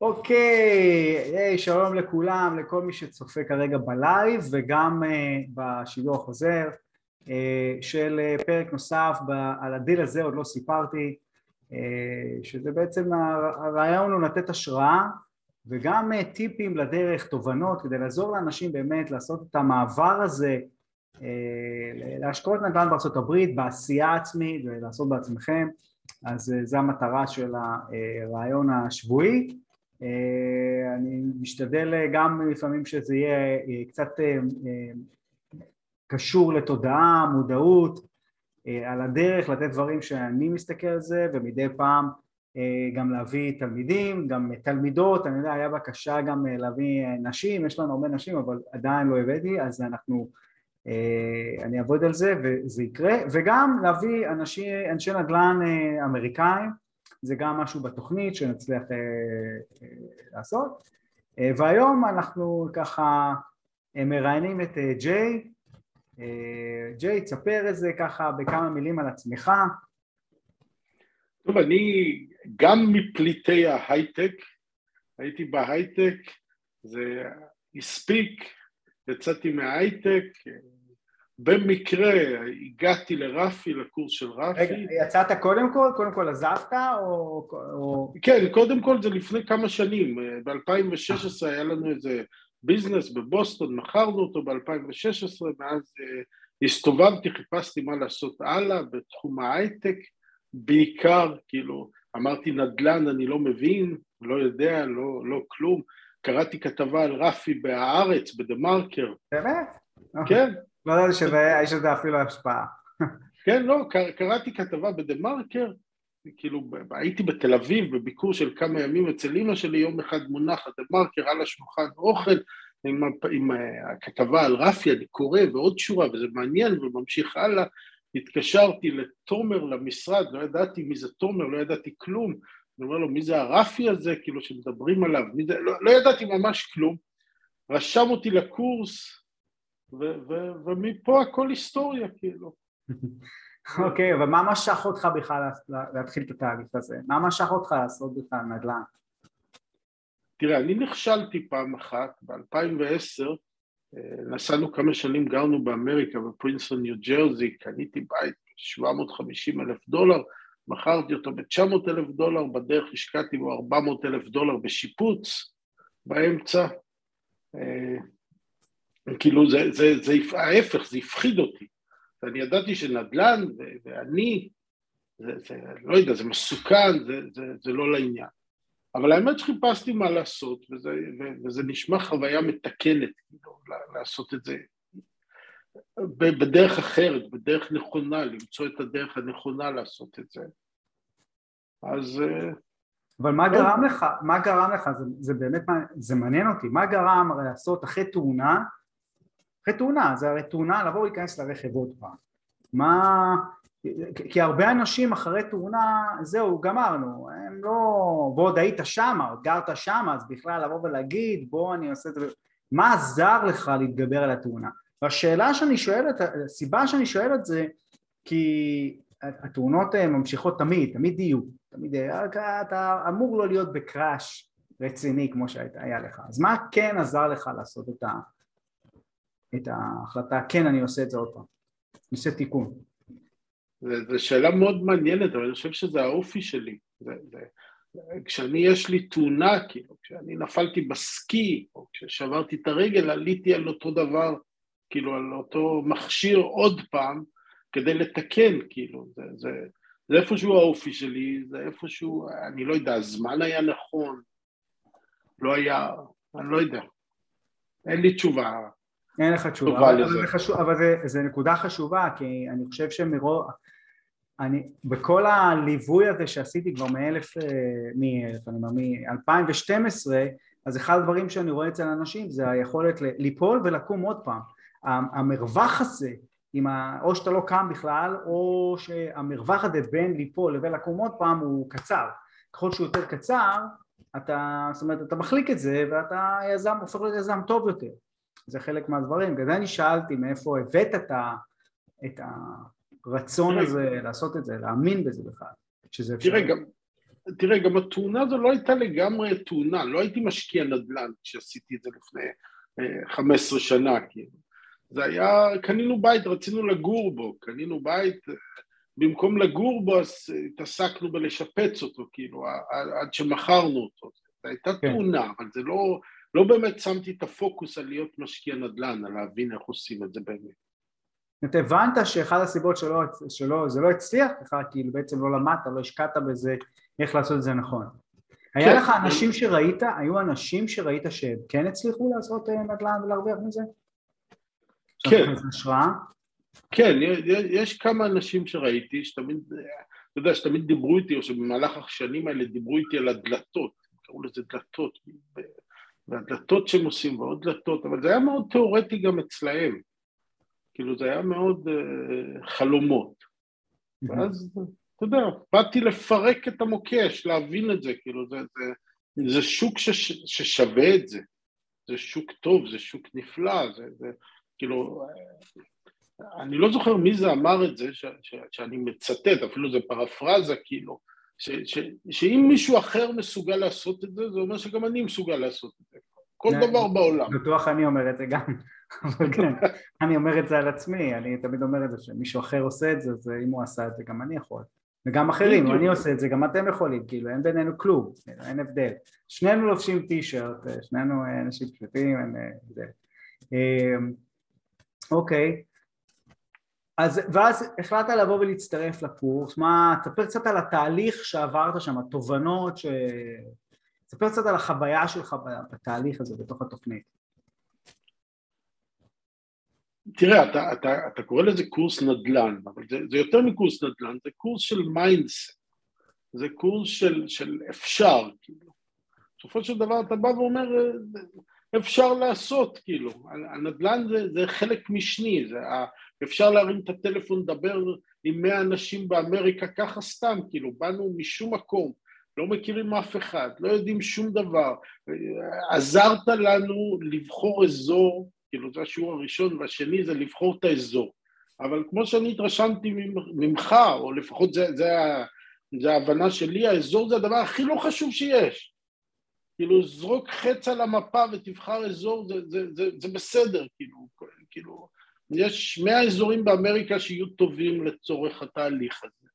אוקיי, היי, שלום לכולם, לכל מי שצופה כרגע בלייב וגם uh, בשידור החוזר uh, של uh, פרק נוסף על הדיל הזה עוד לא סיפרתי, uh, שזה בעצם הרעיון הוא לתת השראה וגם uh, טיפים לדרך, תובנות, כדי לעזור לאנשים באמת לעשות את המעבר הזה להשקעות נדל"ן בארצות הברית, בעשייה עצמית ולעשות בעצמכם, אז זו המטרה של הרעיון השבועי אני משתדל אה, גם לפעמים שזה יהיה אה, קצת קשור לתודעה, מודעות, על הדרך לתת דברים שאני מסתכל על זה ומדי פעם גם להביא תלמידים, גם תלמידות, אני יודע היה בקשה גם להביא נשים, יש לנו הרבה נשים אבל עדיין לא הבאתי אז אנחנו, אני אעבוד על זה וזה יקרה. וגם להביא אנשי, אנשי נדל"ן אמריקאים זה גם משהו בתוכנית שנצליח אה, אה, לעשות. אה, והיום אנחנו ככה מראיינים את ג'יי. ג'יי תספר איזה ככה בכמה מילים על עצמך. טוב אני גם מפליטי ההייטק הייתי בהייטק זה הספיק יצאתי מההייטק במקרה הגעתי לרפי, לקורס של רפי. רגע, יצאת קודם כל? קודם כל עזבת או... או... כן, קודם כל זה לפני כמה שנים. ב-2016 היה לנו איזה ביזנס בבוסטון, מכרנו אותו ב-2016, ואז uh, הסתובבתי, חיפשתי מה לעשות הלאה בתחום ההייטק, בעיקר, כאילו, אמרתי נדל"ן אני לא מבין, לא יודע, לא, לא כלום. קראתי כתבה על רפי בהארץ, בדה מרקר. באמת? כן. לא ידעתי שיש לזה אפילו השפעה. כן, לא, קראתי כתבה בדה מרקר, כאילו הייתי בתל אביב בביקור של כמה ימים אצל אמא שלי, יום אחד מונח דה מרקר על השולחן אוכל עם, עם הכתבה על רפי, אני קורא ועוד שורה וזה מעניין וממשיך הלאה, התקשרתי לתומר למשרד, לא ידעתי מי זה תומר, לא ידעתי כלום, אני אומר לו מי זה הרפי הזה, כאילו שמדברים עליו, זה, לא, לא ידעתי ממש כלום, רשם אותי לקורס, ומפה הכל היסטוריה כאילו. אוקיי, אבל מה משך אותך בכלל להתחיל את התהליך הזה? מה משך אותך לעשות בכלל נדל"ן? תראה, אני נכשלתי פעם אחת, ב-2010, אה, נסענו כמה שנים, גרנו באמריקה, בפרינסון, ניו ג'רזי, קניתי בית ב-750 אלף דולר, מכרתי אותו ב-900 אלף דולר, בדרך השקעתי בו 400 אלף דולר בשיפוץ, באמצע. כאילו זה, זה, זה, זה ההפך, זה הפחיד אותי. ואני ידעתי שנדל"ן ואני, זה, זה, לא יודע, זה מסוכן, זה, זה, זה לא לעניין. אבל האמת שחיפשתי מה לעשות, וזה, וזה נשמע חוויה מתקנת, כאילו, לעשות את זה בדרך אחרת, בדרך נכונה, למצוא את הדרך הנכונה לעשות את זה. אז... אה, אבל מה גרם לך, מה גרם לך, זה, זה באמת, זה מעניין אותי, מה גרם לעשות אחרי תאונה אחרי תאונה, זה הרי תאונה לבוא ולהיכנס לרכב עוד פעם. מה... כי הרבה אנשים אחרי תאונה, זהו, גמרנו, הם לא... ועוד היית שמה, עוד גרת שמה, אז בכלל לבוא ולהגיד, בוא אני עושה את זה... מה עזר לך להתגבר על התאונה? והשאלה שאני שואלת, הסיבה שאני שואל את זה, כי התאונות ממשיכות תמיד, תמיד יהיו, תמיד אתה אמור לא להיות בקראש רציני כמו שהיה לך, אז מה כן עזר לך לעשות את ה... את ההחלטה, כן אני עושה את זה עוד פעם, אני עושה תיקון. זו שאלה מאוד מעניינת, אבל אני חושב שזה האופי שלי. זה, זה, כשאני יש לי תאונה, כאילו, כשאני נפלתי בסקי, או כששברתי את הרגל, עליתי על אותו דבר, כאילו, על אותו מכשיר עוד פעם, כדי לתקן, כאילו, זה, זה, זה איפשהו האופי שלי, זה איפשהו, אני לא יודע, הזמן היה נכון, לא היה, אני לא יודע, אין לי תשובה. אין לך תשובה, אבל, אבל, זה, חשוב, אבל זה, זה נקודה חשובה כי אני חושב שמרוב, אני, בכל הליווי הזה שעשיתי כבר מאלף, אה, מאלף, אני אומר, מ-2012 אז אחד הדברים שאני רואה אצל אנשים זה היכולת ליפול ולקום עוד פעם. המרווח הזה ה... או שאתה לא קם בכלל או שהמרווח הזה בין ליפול לבין לקום עוד פעם הוא קצר. ככל שהוא יותר קצר אתה, זאת אומרת, אתה מחליק את זה ואתה יזם, הופך להיות יזם טוב יותר זה חלק מהדברים, בגלל זה אני שאלתי מאיפה הבאת את, ה, את הרצון הזה לעשות את זה, להאמין בזה בכלל, שזה אפשר. תראה, גם, תראה, גם התאונה הזו לא הייתה לגמרי תאונה, לא הייתי משקיע נדל"ן כשעשיתי את זה לפני 15 אה, שנה, כאילו. זה היה, קנינו בית, רצינו לגור בו, קנינו בית, במקום לגור בו אז התעסקנו בלשפץ אותו, כאילו, עד שמכרנו אותו. זו הייתה כן. תאונה, אבל זה לא, לא באמת שמתי את הפוקוס על להיות משקיע נדל"ן, על להבין איך עושים את זה באמת. אתה הבנת שאחד הסיבות שלא, שלא, זה לא הצליח לך, כאילו בעצם לא למדת, לא השקעת בזה, איך לעשות את זה נכון. כן. היה לך אנשים שראית, היו אנשים שראית שהם כן הצליחו לעשות אה, נדל"ן ולהרוויח מזה? כן. כן, יש כמה אנשים שראיתי, שתמיד, אתה יודע, שתמיד דיברו איתי, או שבמהלך השנים האלה דיברו איתי על הדלתות, קראו לזה דלתות, והדלתות שהם עושים, ועוד דלתות, אבל זה היה מאוד תיאורטי גם אצלהם. כאילו זה היה מאוד uh, חלומות. ואז, אתה יודע, באתי לפרק את המוקש, להבין את זה, כאילו זה, זה, זה שוק שש, ששווה את זה. זה שוק טוב, זה שוק נפלא, זה, זה כאילו, אני לא זוכר מי זה אמר את זה, ש, ש, שאני מצטט, אפילו זה פרפרזה, כאילו, ש, ש, שאם מישהו אחר מסוגל לעשות את זה, זה אומר שגם אני מסוגל לעשות את זה. כל דבר בעולם. בטוח אני אומר את זה גם, אבל כן, אני אומר את זה על עצמי, אני תמיד אומר את זה, שמישהו אחר עושה את זה, אז אם הוא עשה את זה גם אני יכול. וגם אחרים, אם אני עושה את זה, גם אתם יכולים, כאילו, אין בינינו כלום, אין הבדל. שנינו לובשים טישרט, שנינו אנשים פשוטים, אין הבדל. אמ, אוקיי, אז, ואז החלטת לבוא ולהצטרף לקורס, מה, תספר קצת על התהליך שעברת שם, התובנות, ש... תספר קצת על החוויה שלך בתהליך הזה, בתוך התוכנית. תראה, אתה, אתה, אתה קורא לזה קורס נדל"ן, אבל זה, זה יותר מקורס נדל"ן, זה קורס של mindset, זה קורס של, של אפשר, כאילו. בסופו של דבר אתה בא ואומר, אפשר לעשות, כאילו, הנדל"ן זה, זה חלק משני, זה, אפשר להרים את הטלפון, לדבר עם מאה אנשים באמריקה ככה סתם, כאילו, באנו משום מקום, לא מכירים אף אחד, לא יודעים שום דבר, עזרת לנו לבחור אזור, כאילו זה השיעור הראשון, והשני זה לבחור את האזור, אבל כמו שאני התרשמתי ממך, או לפחות זה, זה, זה ההבנה שלי, האזור זה הדבר הכי לא חשוב שיש, כאילו זרוק חץ על המפה ותבחר אזור זה, זה, זה, זה בסדר, כאילו, כאילו יש מאה אזורים באמריקה שיהיו טובים לצורך התהליך הזה.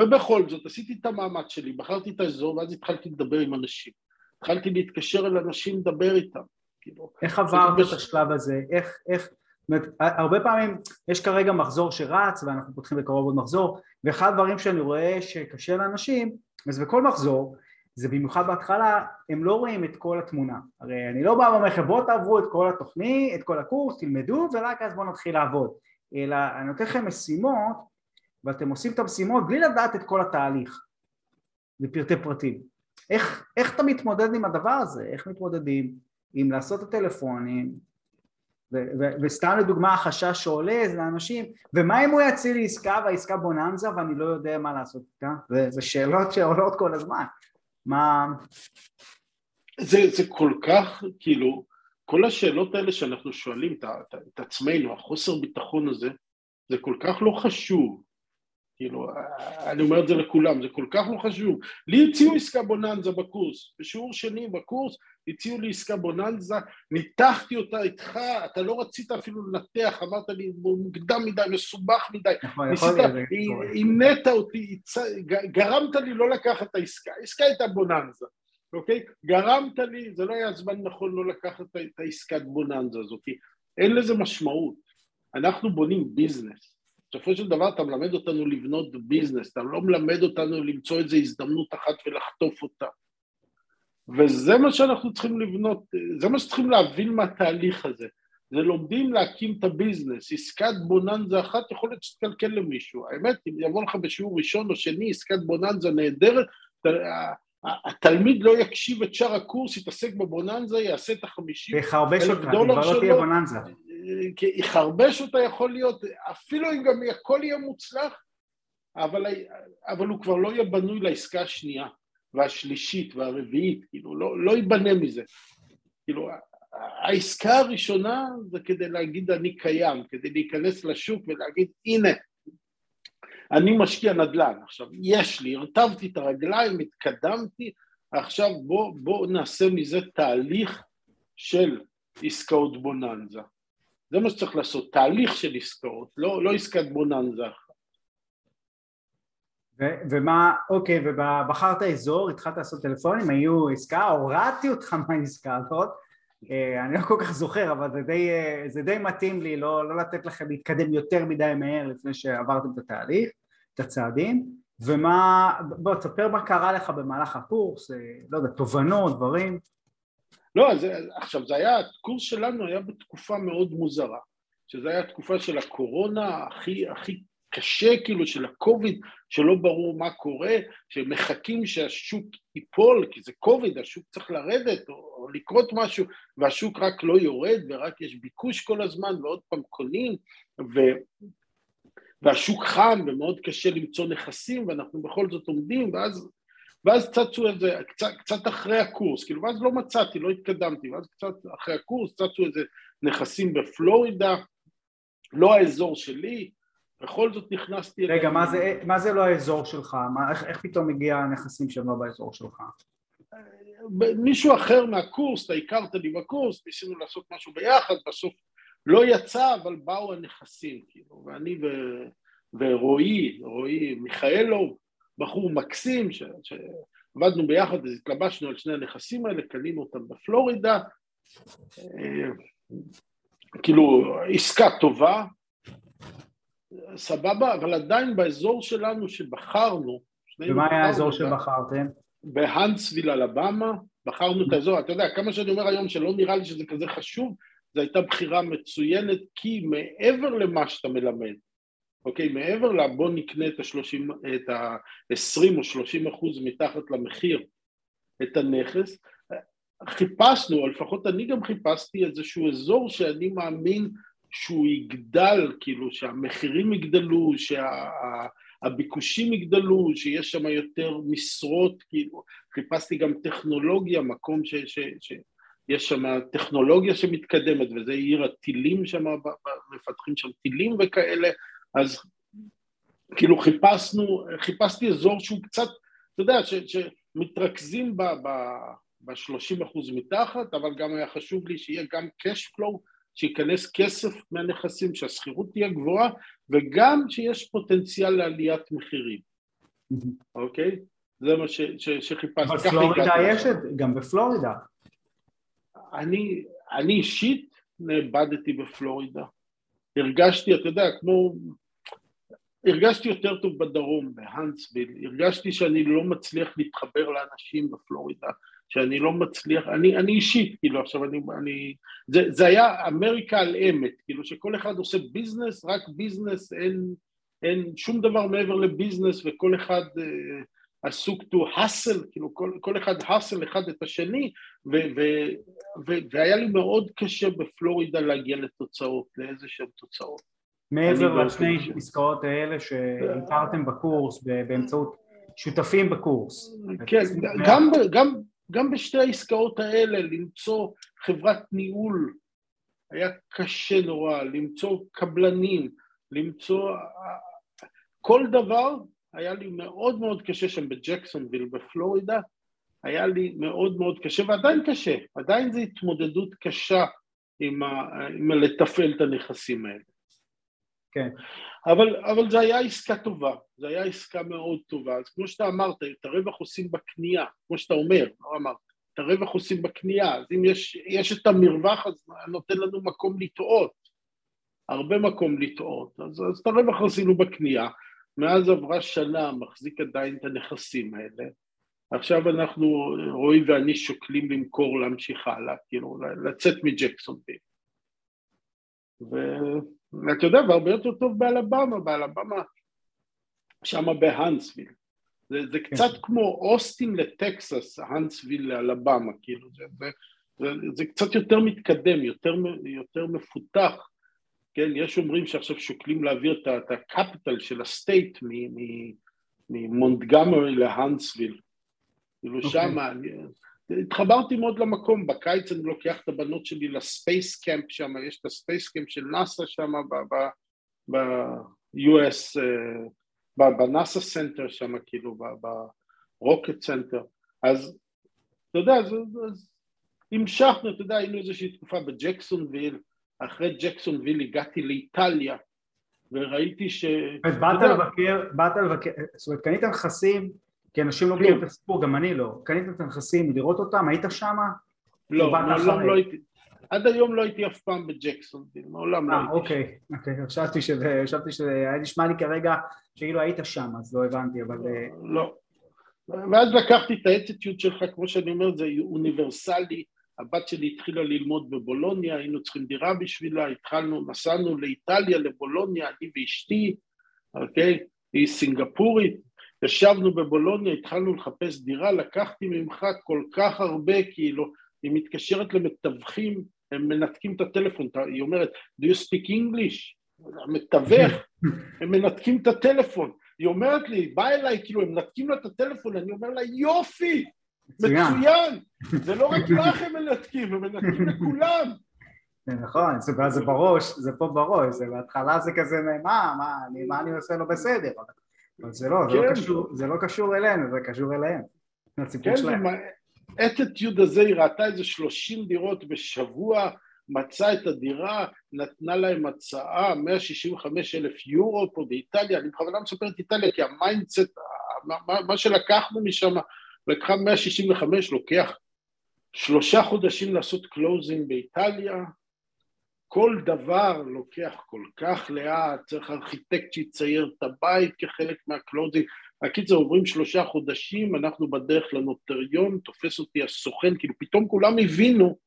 ובכל זאת עשיתי את המאמץ שלי, בחרתי את האזור ואז התחלתי לדבר עם אנשים. התחלתי להתקשר אל אנשים, לדבר איתם כאילו, איך עברת את השלב הזה? איך, איך, אומרת, הרבה פעמים יש כרגע מחזור שרץ ואנחנו פותחים בקרוב עוד מחזור ואחד הדברים שאני רואה שקשה לאנשים אז בכל מחזור זה במיוחד בהתחלה, הם לא רואים את כל התמונה. הרי אני לא בא ואומר לכם בואו תעברו את כל התוכנית, את כל הקורס, תלמדו ורק אז בואו נתחיל לעבוד. אלא אני נותן לכם משימות ואתם עושים את המשימות בלי לדעת את כל התהליך בפרטי פרטים. איך, איך אתה מתמודד עם הדבר הזה? איך מתמודדים עם לעשות את הטלפונים ו- ו- וסתם לדוגמה החשש שעולה זה לאנשים ומה אם הוא יציל לי עסקה והעסקה בוננזה ואני לא יודע מה לעשות איתה? זה שאלות שעולות כל הזמן מה... זה, זה כל כך, כאילו, כל השאלות האלה שאנחנו שואלים את, את, את עצמנו, החוסר ביטחון הזה, זה כל כך לא חשוב. כאילו, אני אומר את זה לכולם, זה כל כך לא חשוב. לי הציעו עסקה בוננזה בקורס, בשיעור שני בקורס הציעו לי עסקה בוננזה, ניתחתי אותה איתך, אתה לא רצית אפילו לנתח, אמרת לי מוקדם מדי, מסובך מדי, ניסית, עינית אותי, גרמת לי לא לקחת את העסקה, העסקה הייתה בוננזה, אוקיי? גרמת לי, זה לא היה זמן נכון לא לקחת את העסקת בוננזה הזאת, אין לזה משמעות, אנחנו בונים ביזנס, בסופו של דבר אתה מלמד אותנו לבנות ביזנס, אתה לא מלמד אותנו למצוא איזו הזדמנות אחת ולחטוף אותה. וזה מה שאנחנו צריכים לבנות, זה מה שצריכים להבין מהתהליך הזה. זה לומדים להקים את הביזנס, עסקת בוננזה אחת יכול להיות שתקלקל למישהו. האמת, אם יבוא לך בשיעור ראשון או שני עסקת בוננזה נהדרת, התלמיד לא יקשיב את שאר הקורס, יתעסק בבוננזה, יעשה את החמישים אלף דולר שלו. יחרבש יחרבש אותה יכול להיות, אפילו אם גם הכל יהיה מוצלח, אבל, אבל הוא כבר לא יהיה בנוי לעסקה השנייה. והשלישית והרביעית, כאילו, לא, לא ייבנה מזה. כאילו, העסקה הראשונה זה כדי להגיד אני קיים, כדי להיכנס לשוק ולהגיד הנה, אני משקיע נדל"ן, עכשיו יש לי, הרטבתי את הרגליים, התקדמתי, עכשיו בוא, בוא נעשה מזה תהליך של עסקאות בוננזה. זה מה שצריך לעשות, תהליך של עסקאות, לא, לא עסקת בוננזה אחת. ומה, אוקיי, ובחרת אזור, התחלת לעשות טלפונים, היו עסקה, הורדתי אותך מהעסקה הזאת, אה, אני לא כל כך זוכר, אבל זה די, אה, זה די מתאים לי לא, לא לתת לכם להתקדם יותר מדי מהר לפני שעברתם את התהליך, את הצעדים, ומה, בוא תספר מה קרה לך במהלך הקורס, אה, לא יודע, תובנות, דברים. לא, אז עכשיו זה היה, הקורס שלנו היה בתקופה מאוד מוזרה, שזה היה תקופה של הקורונה הכי, הכי קשה כאילו של הקוביד, שלא ברור מה קורה, שמחכים שהשוק ייפול, כי זה קוביד, השוק צריך לרדת או, או לקרות משהו, והשוק רק לא יורד ורק יש ביקוש כל הזמן ועוד פעם קונים, ו... והשוק חם ומאוד קשה למצוא נכסים ואנחנו בכל זאת עומדים ואז, ואז צצו איזה, קצת, קצת אחרי הקורס, כאילו ואז לא מצאתי, לא התקדמתי, ואז קצת אחרי הקורס צצו איזה נכסים בפלורידה, לא האזור שלי, בכל זאת נכנסתי... רגע, מה זה, מה זה לא האזור שלך? מה, איך, איך פתאום הגיע הנכסים שהם לא באזור שלך? מישהו אחר מהקורס, אתה הכרת לי בקורס, ניסינו לעשות משהו ביחד, בסוף לא יצא, אבל באו הנכסים, כאילו, ואני ו... ורועי, רועי מיכאלוב, בחור מקסים, ש... שעבדנו ביחד, אז התלבשנו על שני הנכסים האלה, קנינו אותם בפלורידה, אה, כאילו עסקה טובה, סבבה, אבל עדיין באזור שלנו שבחרנו, ומה היה האזור שבחרתם? בהאנסוויל אלבמה, בחרנו את האזור, אתה יודע, כמה שאני אומר היום שלא נראה לי שזה כזה חשוב, זו הייתה בחירה מצוינת, כי מעבר למה שאתה מלמד, אוקיי, מעבר ל... בוא נקנה את ה-30, את ה-20 או 30 אחוז מתחת למחיר את הנכס, חיפשנו, או לפחות אני גם חיפשתי איזשהו אזור שאני מאמין שהוא יגדל, כאילו שהמחירים יגדלו, שהביקושים שה, יגדלו, שיש שם יותר משרות, כאילו. חיפשתי גם טכנולוגיה, מקום ש, ש, שיש שם טכנולוגיה שמתקדמת, וזה עיר הטילים שם, מפתחים שם טילים וכאלה, אז כאילו חיפשנו, חיפשתי אזור שהוא קצת, אתה יודע, ש, שמתרכזים ב... ב ב-30% מתחת, אבל גם היה חשוב לי שיהיה גם cash flow שייכנס כסף מהנכסים, שהשכירות תהיה גבוהה, וגם שיש פוטנציאל לעליית מחירים, אוקיי? זה מה ש, ש, שחיפשתי. בפלורידה יש את זה, גם בפלורידה. אני, אני אישית נאבדתי בפלורידה. הרגשתי, אתה יודע, כמו... הרגשתי יותר טוב בדרום, בהאנסביל, הרגשתי שאני לא מצליח להתחבר לאנשים בפלורידה, שאני לא מצליח, אני, אני אישית, כאילו עכשיו אני, אני זה, זה היה אמריקה על אמת, כאילו שכל אחד עושה ביזנס, רק ביזנס, אין, אין שום דבר מעבר לביזנס וכל אחד אה, עסוק to hustle, כאילו כל, כל אחד hustle אחד את השני ו, ו, ו, והיה לי מאוד קשה בפלורידה להגיע לתוצאות, לאיזה שהן תוצאות. מעבר לשני עסקאות האלה שהכרתם בקורס באמצעות שותפים בקורס. כן, גם, גם, גם בשתי העסקאות האלה למצוא חברת ניהול היה קשה נורא, למצוא קבלנים, למצוא... כל דבר היה לי מאוד מאוד קשה שם בג'קסונוויל בפלורידה, היה לי מאוד מאוד קשה ועדיין קשה, עדיין זו התמודדות קשה עם, ה, עם לתפעל את הנכסים האלה. כן. אבל, אבל זו הייתה עסקה טובה, זו הייתה עסקה מאוד טובה. אז כמו שאתה אמרת, את הרווח עושים בקנייה, כמו שאתה אומר, לא אמרת, את הרווח עושים בקנייה, אז אם יש, יש את המרווח, אז נותן לנו מקום לטעות, הרבה מקום לטעות. אז, אז את הרווח עשינו בקנייה, מאז עברה שנה, מחזיק עדיין את הנכסים האלה. עכשיו אנחנו, רועי ואני שוקלים למכור, להמשיך הלאה, כאילו, לצאת מג'קסונביל. ואתה יודע, והרבה יותר טוב באלבמה, באלבמה, שם בהאנסוויל. זה, זה כן. קצת כמו אוסטין לטקסס, האנסוויל לאלבמה, כאילו, זה, זה, זה, זה קצת יותר מתקדם, יותר, יותר מפותח. כן, יש אומרים שעכשיו שוקלים להעביר את ה capital של ה state ממונטגמרי להאנסוויל. כאילו okay. אוקיי. שם, התחברתי מאוד למקום, בקיץ אני לוקח את הבנות שלי ל Space Camp שם, יש את ה Space Camp של נאסא שם ב-US בנאסא Center שם, כאילו, ב Rocket Center, אז אתה יודע, אז, אז המשכנו, אתה יודע, היינו איזושהי תקופה בג'קסונוויל, אחרי ג'קסונוויל הגעתי לאיטליה, וראיתי ש... באת לבקר, באת לבקר, זאת אומרת, קנית נכסים, כי אנשים לא מכירים את הסיפור, גם אני לא, קנית את הנכסים, לראות אותם, היית שם? לא, מעולם לא הייתי, עד היום לא הייתי אף פעם בג'קסונוויל, מעולם לא הייתי שם. אוקיי, אוקיי, חשבתי שזה, חשבתי שזה, היה נשמע לי כרגע כאילו היית שם, אז לא הבנתי, אבל... אה, לא. ואז לקחתי את האטיטיוד שלך, כמו שאני אומר, זה אוניברסלי, הבת שלי התחילה ללמוד בבולוניה, היינו צריכים דירה בשבילה, התחלנו, נסענו לאיטליה, לבולוניה, אני ואשתי, אוקיי? היא סינגפורית, ישבנו בבולוניה, התחלנו לחפש דירה, לקחתי ממך כל כך הרבה, כאילו, היא מתקשרת למתווכים, הם מנתקים את הטלפון, היא אומרת, do you speak English? המתווך, הם מנתקים את הטלפון, היא אומרת לי, בא אליי, כאילו, הם מנתקים לה את הטלפון, אני אומר לה, יופי, מצוין, זה לא רק לך הם מנתקים, הם מנתקים לכולם. נכון, זה, זה בראש, זה פה בראש, זה בהתחלה זה כזה, מה, מה, אני, מה אני עושה לא בסדר, אבל זה לא, זה, לא כן. קשור, זה לא קשור אלינו, זה קשור אליהם, הסיפור כן, שלהם. האטיטיוד הזה, היא ראתה איזה שלושים דירות בשבוע, מצאה את הדירה, נתנה להם הצעה, 165 אלף יורו פה באיטליה, אני בכוונה מספר את איטליה כי ה mindset, מה, מה שלקחנו משם, לקחה 165, לוקח שלושה חודשים לעשות closing באיטליה, כל דבר לוקח כל כך לאט, צריך ארכיטקט שיצייר את הבית כחלק מה closing, הקיצר עוברים שלושה חודשים, אנחנו בדרך לנוטריון, תופס אותי הסוכן, כאילו פתאום כולם הבינו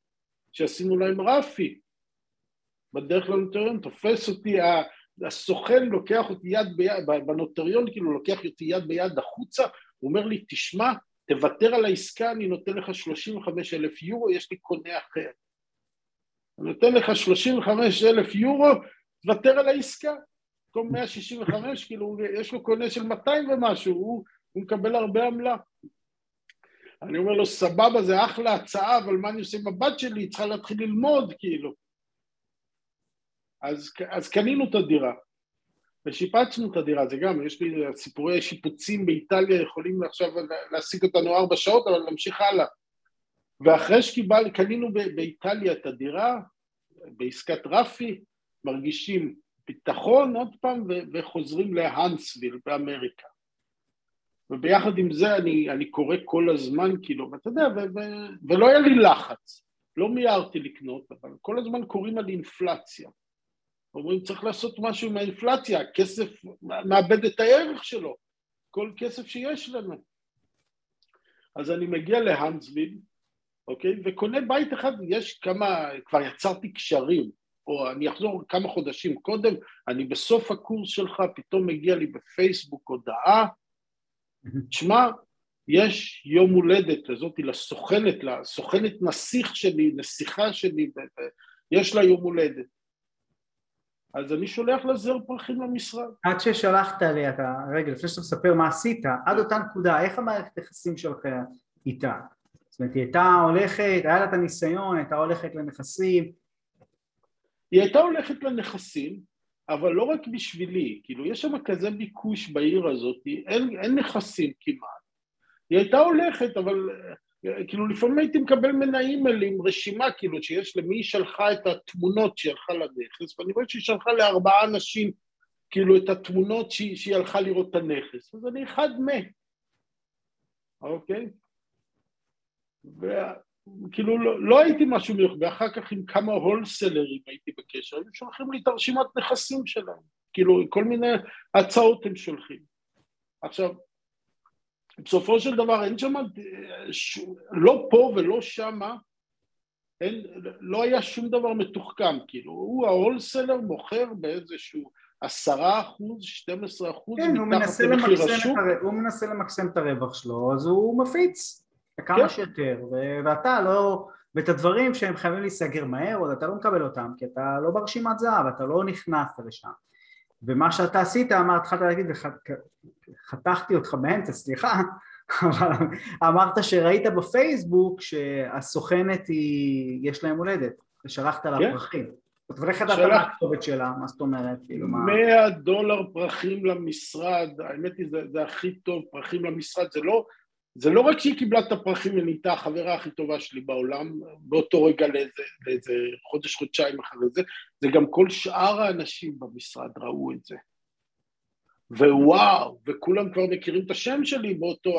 שעשינו להם רפי. בדרך לנוטריון, תופס אותי, הסוכן לוקח אותי יד ביד, בנוטריון כאילו לוקח אותי יד ביד החוצה, הוא אומר לי, תשמע, תוותר על העסקה, אני נותן לך 35 אלף יורו, יש לי קונה אחר. אני נותן לך 35 אלף יורו, תוותר על העסקה. במקום 165, כאילו, יש לו קונה של 200 ומשהו, הוא, הוא מקבל הרבה עמלה. אני אומר לו, סבבה, זה אחלה הצעה, אבל מה אני עושה עם הבת שלי? היא צריכה להתחיל ללמוד, כאילו. אז, אז קנינו את הדירה, ושיפצנו את הדירה, זה גם, יש לי סיפורי שיפוצים באיטליה, יכולים עכשיו להשיג אותנו ארבע שעות, אבל נמשיך הלאה. ואחרי שקיבל, קנינו באיטליה את הדירה, בעסקת רפי, מרגישים ביטחון עוד פעם, וחוזרים להאנסוויל באמריקה. וביחד עם זה אני, אני קורא כל הזמן, כאילו, ואתה יודע, ו- ו- ולא היה לי לחץ, לא מיהרתי לקנות, אבל כל הזמן קוראים על אינפלציה. אומרים צריך לעשות משהו עם האינפלציה, הכסף מאבד את הערך שלו, כל כסף שיש לנו. אז אני מגיע להאנסוויל, אוקיי, וקונה בית אחד, יש כמה, כבר יצרתי קשרים, או אני אחזור כמה חודשים קודם, אני בסוף הקורס שלך, פתאום מגיע לי בפייסבוק הודעה, תשמע, יש יום הולדת לזאתי, לסוכנת, לסוכנת נסיך שלי, נסיכה שלי, יש לה יום הולדת. אז אני שולח לה זר פרחים למשרד. עד ששלחת לי, אתה, רגע, לפני שאתה מספר מה עשית, עד אותה נקודה, איך המערכת היחסים שלך איתה? זאת אומרת, היא הייתה הולכת, היה לה את הניסיון, הייתה הולכת לנכסים. היא הייתה הולכת לנכסים, אבל לא רק בשבילי, כאילו יש שם כזה ביקוש בעיר הזאת, אין, אין נכסים כמעט. היא הייתה הולכת, אבל כאילו לפעמים הייתי מקבל ממנה אימיילים, רשימה כאילו שיש למי היא שלחה את התמונות שהיא הלכה לנכס, ואני רואה שהיא שלחה לארבעה אנשים כאילו את התמונות שהיא, שהיא הלכה לראות את הנכס, אז אני אחד מה, אוקיי? וכאילו לא, לא הייתי משהו מיוחד, ואחר כך עם כמה הולסלרים הייתי בקשר, הם שולחים לי את הרשימת נכסים שלהם, כאילו כל מיני הצעות הם שולחים. עכשיו, בסופו של דבר אין שם, לא פה ולא שמה, אין, לא היה שום דבר מתוחכם, כאילו, הוא ההולסלר מוכר באיזשהו עשרה אחוז, שתים עשרה אחוז כן, מתחת למחיר השוק. הוא מנסה למקסם את הרווח שלו, אז הוא מפיץ כמה כן. שיותר, ואתה לא, ואת הדברים שהם חייבים להיסגר מהר, עוד אתה לא מקבל אותם, כי אתה לא ברשימת זהב, אתה לא נכנסת לשם. ומה שאתה עשית, אמרת, התחלת להגיד, וחתכתי אותך באמצע, סליחה, אבל אמרת שראית בפייסבוק שהסוכנת היא, יש להם הולדת, ושלחת לה כן. פרחים. אבל איך ידעת מה הכתובת שלה? מה זאת אומרת? כאילו מה... 100 דולר פרחים למשרד, האמת היא זה, זה הכי טוב, פרחים למשרד, זה לא, זה לא רק שהיא קיבלה את הפרחים ונהייתה החברה הכי טובה שלי בעולם, באותו רגע לאיזה, לאיזה חודש, חודשיים אחרי זה, זה גם כל שאר האנשים במשרד ראו את זה. ווואו, וכולם כבר מכירים את השם שלי באותו,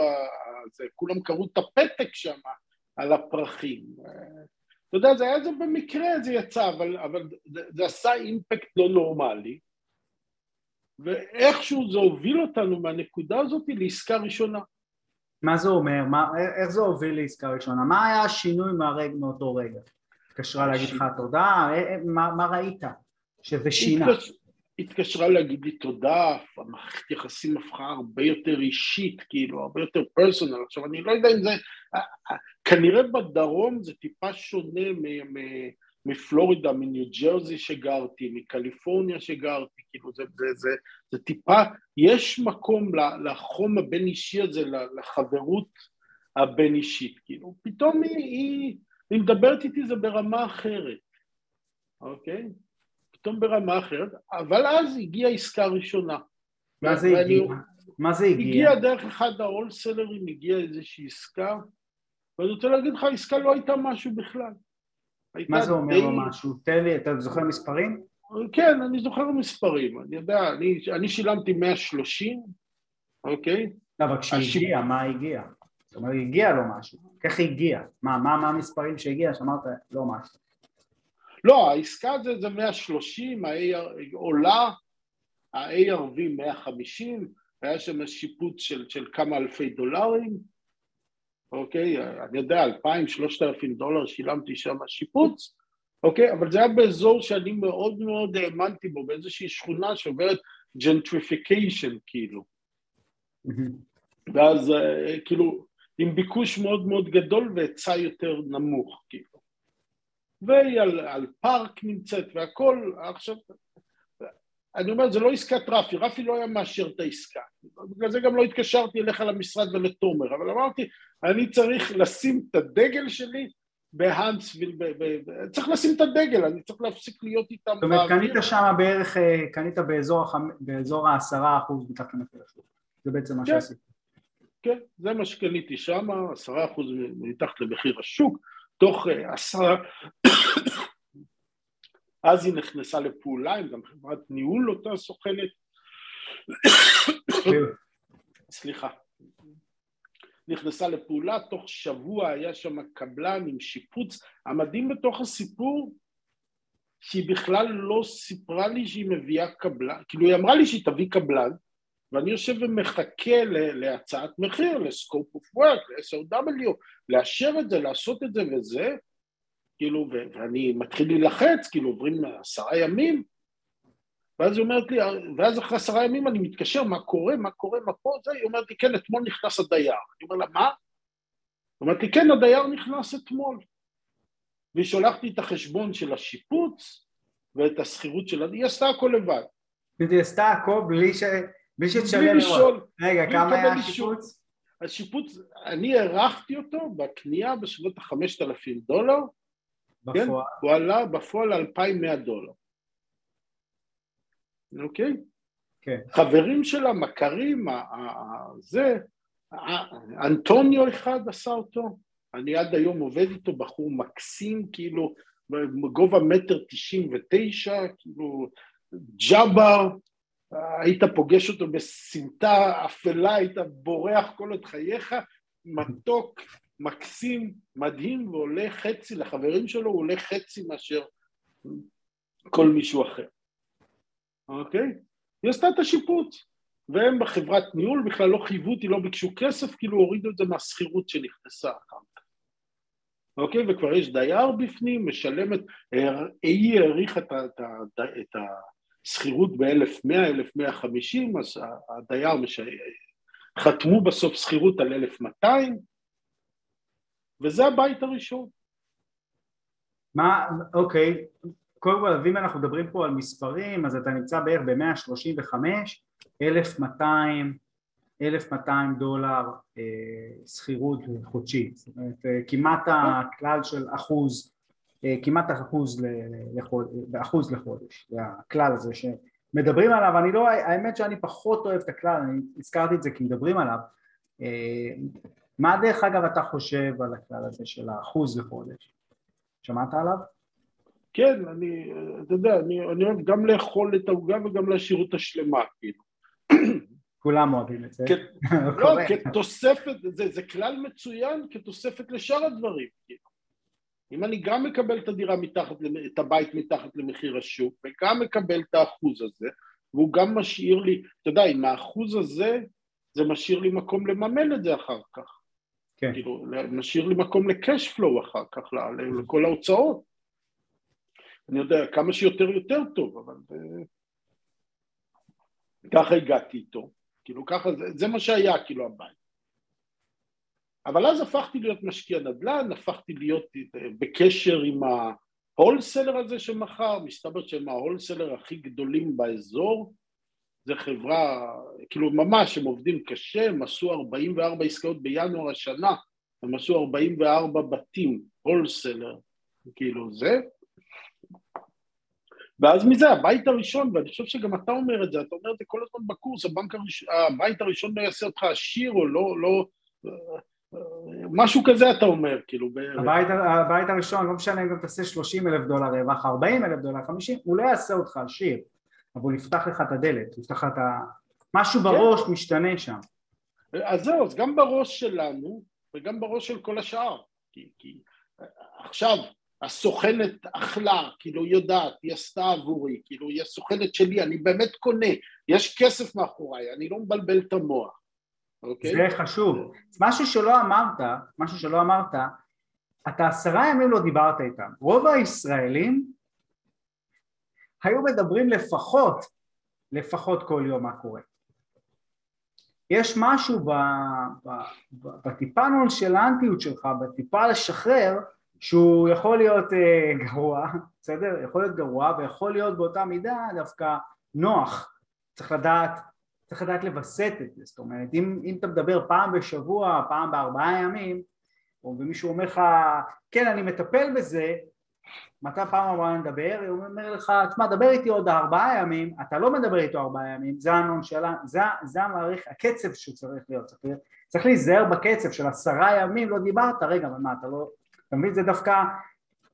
זה, כולם קראו את הפתק שם על הפרחים. אתה יודע, זה היה זה במקרה, זה יצא, אבל, אבל זה, זה עשה אימפקט לא נורמלי, ואיכשהו זה הוביל אותנו מהנקודה הזאת לעסקה ראשונה. מה זה אומר? מה, איך זה הוביל לעסקה ראשונה? מה היה השינוי מהרג, מאותו רגע? התקשרה להגיד לך תודה? אה, אה, מה, מה ראית שזה שינה? התקש... התקשרה להגיד לי תודה, המערכת יחסים הפכה הרבה יותר אישית, כאילו, הרבה יותר פרסונל. עכשיו, אני לא יודע אם זה... אה, כנראה בדרום זה טיפה שונה מפלורידה, מניו ג'רזי שגרתי, מקליפורניה שגרתי, כאילו זה, זה, זה, זה טיפה, יש מקום לחום הבין אישי הזה, לחברות הבין אישית, כאילו, פתאום היא, היא, היא מדברת איתי זה ברמה אחרת, אוקיי? פתאום ברמה אחרת, אבל אז הגיעה עסקה ראשונה. מה זה הגיע? מה זה הגיע? הגיע דרך אחד ההולסלרים, הגיעה איזושהי עסקה, ואני רוצה להגיד לך, העסקה לא הייתה משהו בכלל. מה זה אומר לו משהו? תן לי, אתה זוכר מספרים? כן, אני זוכר מספרים, אני יודע, אני, אני שילמתי 130, אוקיי? לא, אבל כשהגיע, מה הגיע? זאת אומרת, הגיע לו משהו, איך הגיע? מה, מה, מה המספרים שהגיע? שאמרת, לא משהו. לא, העסקה זה, זה 130, ה-AR, עולה, ה-ARV 150, היה שם שיפוץ של, של כמה אלפי דולרים, אוקיי? אני יודע, אלפיים, שלושת אלפים דולר שילמתי שם שיפוץ, אוקיי? אבל זה היה באזור שאני מאוד מאוד האמנתי בו, באיזושהי שכונה שעוברת gentrification כאילו. ואז אה, כאילו, עם ביקוש מאוד מאוד גדול והיצע יותר נמוך, כאילו. והיא על, על פארק נמצאת והכל, עכשיו אני אומר, זה לא עסקת רפי, רפי לא היה מאשר את העסקה. בגלל זה גם לא התקשרתי אליך למשרד ולתומר, אבל אמרתי, אני צריך לשים את הדגל שלי בהאנסוויל, צריך לשים את הדגל, אני צריך להפסיק להיות איתם זאת אומרת, קנית שם בערך, אה, קנית באזור, העשרה אחוז מתחת למחיר השוק, זה בעצם מה כן. שעשית. כן, זה מה שקניתי שם, עשרה אחוז מתחת למחיר השוק, תוך אה, עשרה אז היא נכנסה לפעולה עם גם חברת ניהול אותה סוכנת. סליחה. נכנסה לפעולה, תוך שבוע היה שם קבלן עם שיפוץ. המדהים בתוך הסיפור, שהיא בכלל לא סיפרה לי שהיא מביאה קבלן, כאילו היא אמרה לי שהיא תביא קבלן, ואני יושב ומחכה להצעת מחיר, לסקופ אוף וורק, ל-SOW, לאשר את זה, לעשות את זה וזה, כאילו, ואני מתחיל להילחץ, כאילו עוברים עשרה ימים, ואז היא אומרת לי, ואז אחרי עשרה ימים אני מתקשר, מה קורה, מה קורה, מה פה, זה, היא אומרת לי, כן, אתמול נכנס הדייר. אני אומר לה, מה? היא אומרת לי, כן, הדייר נכנס אתמול. והיא שולחת לי את החשבון של השיפוץ ואת השכירות של... היא עשתה הכל לבד. היא עשתה הכל בלי ש... בלי שתשלם לשאול. רגע, כמה היה השיפוץ? השיפוץ, אני הערכתי אותו בקנייה בסביבות החמשת אלפים דולר? בפועל? כן, הוא עלה בפועל 2,100 דולר. אוקיי? כן. חברים שלה, מכרים, זה, אנטוניו אחד עשה אותו, אני עד היום עובד איתו, בחור מקסים, כאילו, בגובה מטר תשעים ותשע, כאילו, ג'אבר, היית פוגש אותו בסמטה אפלה, היית בורח כל עוד חייך, מתוק, מקסים, מדהים, ועולה חצי, לחברים שלו הוא עולה חצי מאשר כל מישהו אחר. אוקיי? היא עשתה את השיפוט, והם בחברת ניהול בכלל לא חייבו אותי, לא ביקשו כסף, כאילו הורידו את זה מהשכירות שנכנסה אחר כך. אוקיי? וכבר יש דייר בפנים, משלמת, היא העריכה את, השכירות ב-1100, 1150, אז הדייר מש... חתמו בסוף שכירות על 1200, וזה הבית הראשון. מה, אוקיי, קודם כל, אם אנחנו מדברים פה על מספרים, אז אתה נמצא בערך ב-135, 1,200, 1,200 דולר אה, שכירות חודשית, זאת אומרת, אה, כמעט הכלל של אחוז אה, כמעט אחוז, לחודש, אחוז לחודש, זה הכלל הזה שמדברים עליו, אני לא, האמת שאני פחות אוהב את הכלל, אני הזכרתי את זה כי מדברים עליו, אה, מה דרך אגב אתה חושב על הכלל הזה של האחוז לחודש? שמעת עליו? כן, אני, אתה יודע, אני, אני אוהב גם לאכול את העוגה וגם להשאיר אותה שלמה, כאילו. כולם אוהבים את זה. לא, כתוספת, זה, זה כלל מצוין כתוספת לשאר הדברים, כאילו. אם אני גם מקבל את הדירה מתחת, את הבית מתחת למחיר השוק, וגם מקבל את האחוז הזה, והוא גם משאיר לי, אתה יודע, עם האחוז הזה, זה משאיר לי מקום לממן את זה אחר כך. כן. כאילו, משאיר לי מקום לקש פלואו אחר כך, לכל ההוצאות. אני יודע, כמה שיותר יותר טוב, אבל אה, ככה הגעתי איתו. כאילו ככה, זה, זה מה שהיה כאילו הבית. אבל אז הפכתי להיות משקיע נדל"ן, הפכתי להיות אה, בקשר עם ההולסלר הזה שמכר, מסתבר שהם ההולסלר הכי גדולים באזור, זה חברה, כאילו ממש, הם עובדים קשה, הם עשו 44 עסקאות בינואר השנה, הם עשו 44 בתים, הולסלר, כאילו זה, ואז מזה הבית הראשון, ואני חושב שגם אתה אומר את זה, אתה אומר את זה כל הזמן בקורס, הבנק הראשון, הבית הראשון לא יעשה אותך עשיר או לא, לא, משהו כזה אתה אומר, כאילו הבית, הבית הראשון, לא משנה אם גם תעשה 30 אלף דולר רווח, 40 אלף דולר, 50, הוא לא יעשה אותך עשיר, אבל הוא יפתח לך את הדלת, הוא יפתח לך את ה... משהו כן. בראש כן. משתנה שם. אז זהו, אז גם בראש שלנו וגם בראש של כל השאר, כי, כי עכשיו הסוכנת אכלה, כאילו היא יודעת, היא עשתה עבורי, כאילו היא הסוכנת שלי, אני באמת קונה, יש כסף מאחוריי, אני לא מבלבל את המוח, אוקיי? זה חשוב. משהו שלא אמרת, משהו שלא אמרת, אתה עשרה ימים לא דיברת איתם. רוב הישראלים היו מדברים לפחות, לפחות כל יום מה קורה. יש משהו בטיפה נונשלנטיות שלך, בטיפה לשחרר, שהוא יכול להיות uh, גרוע, בסדר? יכול להיות גרוע ויכול להיות באותה מידה דווקא נוח. צריך לדעת, צריך לדעת לווסת את זה, זאת אומרת אם, אם אתה מדבר פעם בשבוע, פעם בארבעה ימים, ומישהו אומר לך כן אני מטפל בזה, מתי פעם הבאה נדבר? הוא אומר לך תשמע דבר איתי עוד ארבעה ימים, אתה לא מדבר איתו ארבעה ימים, זה הנונשלה, זה, זה המעריך, הקצב שצריך להיות, צריך, צריך להיזהר בקצב של עשרה ימים לא דיברת, רגע מה אתה לא אתה מבין? זה דווקא,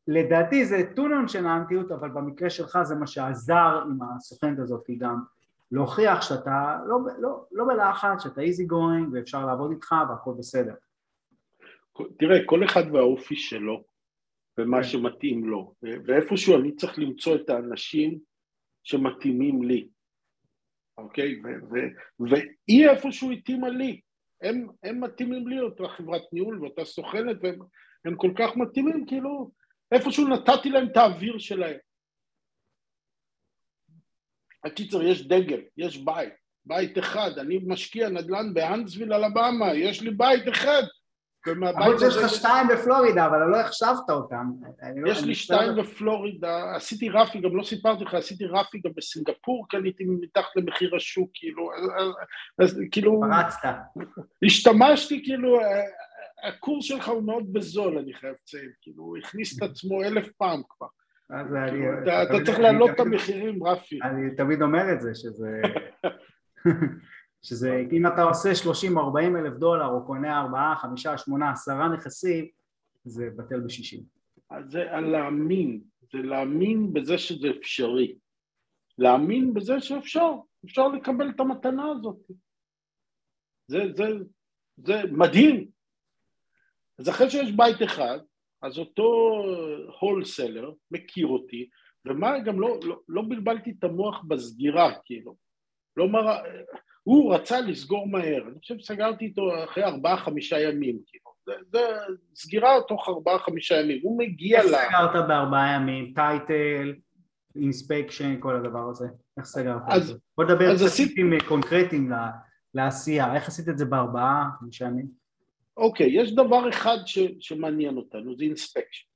לדעתי זה טונון של האנטיות, אבל במקרה שלך זה מה שעזר עם הסוכנת הזאת גם להוכיח שאתה לא, לא, לא בלחץ, שאתה איזי גוינג ואפשר לעבוד איתך והכל בסדר. תראה, כל אחד והאופי שלו ומה כן. שמתאים לו, ואיפשהו אני צריך למצוא את האנשים שמתאימים לי, אוקיי? והיא איפשהו התאימה לי, הם, הם מתאימים לי, אותה חברת ניהול ואותה סוכנת, והם הם כל כך מתאימים, כאילו איפשהו נתתי להם את האוויר שלהם. הקיצר, יש דגל, יש בית, בית אחד, אני משקיע נדל"ן בהאנסוויל אלבמה, יש לי בית אחד. אבל יש לך שתיים בפלורידה, אבל לא החשבת אותם. לא- יש לי שתיים בפלורידה, עשיתי רפי, גם לא סיפרתי לך, עשיתי רפי גם בסינגפור, קניתי מתחת למחיר השוק, כאילו, אז כאילו... פרצת. השתמשתי, כאילו, הקורס שלך הוא מאוד בזול, אני חייב לציין, כאילו, הוא הכניס את עצמו אלף פעם כבר. כאילו, אתה צריך להעלות את המחירים, רפי. אני תמיד אומר את זה, שזה... שזה אם אתה עושה 30-40 אלף דולר או קונה 4, 5, 8, 10 נכסים זה בטל בשישים. אז זה להאמין, זה להאמין בזה שזה אפשרי. להאמין בזה שאפשר, אפשר לקבל את המתנה הזאת. זה, זה, זה מדהים, אז אחרי שיש בית אחד, אז אותו הולסלר מכיר אותי, ומה, גם לא, לא, לא בלבלתי את המוח בסגירה, כאילו. לא מר... הוא רצה לסגור מהר, אני חושב שסגרתי איתו אחרי ארבעה-חמישה ימים, כאילו. זה, זה סגירה תוך ארבעה-חמישה ימים, הוא מגיע ל... איך סגרת בארבעה ימים? טייטל, inspection, כל הדבר הזה? איך סגרת את זה? בוא נדבר קצת עשית... קונקרטיים לעשייה, איך עשית את זה בארבעה, חמישה ימים? אוקיי, יש דבר אחד ש, שמעניין אותנו, זה inspection.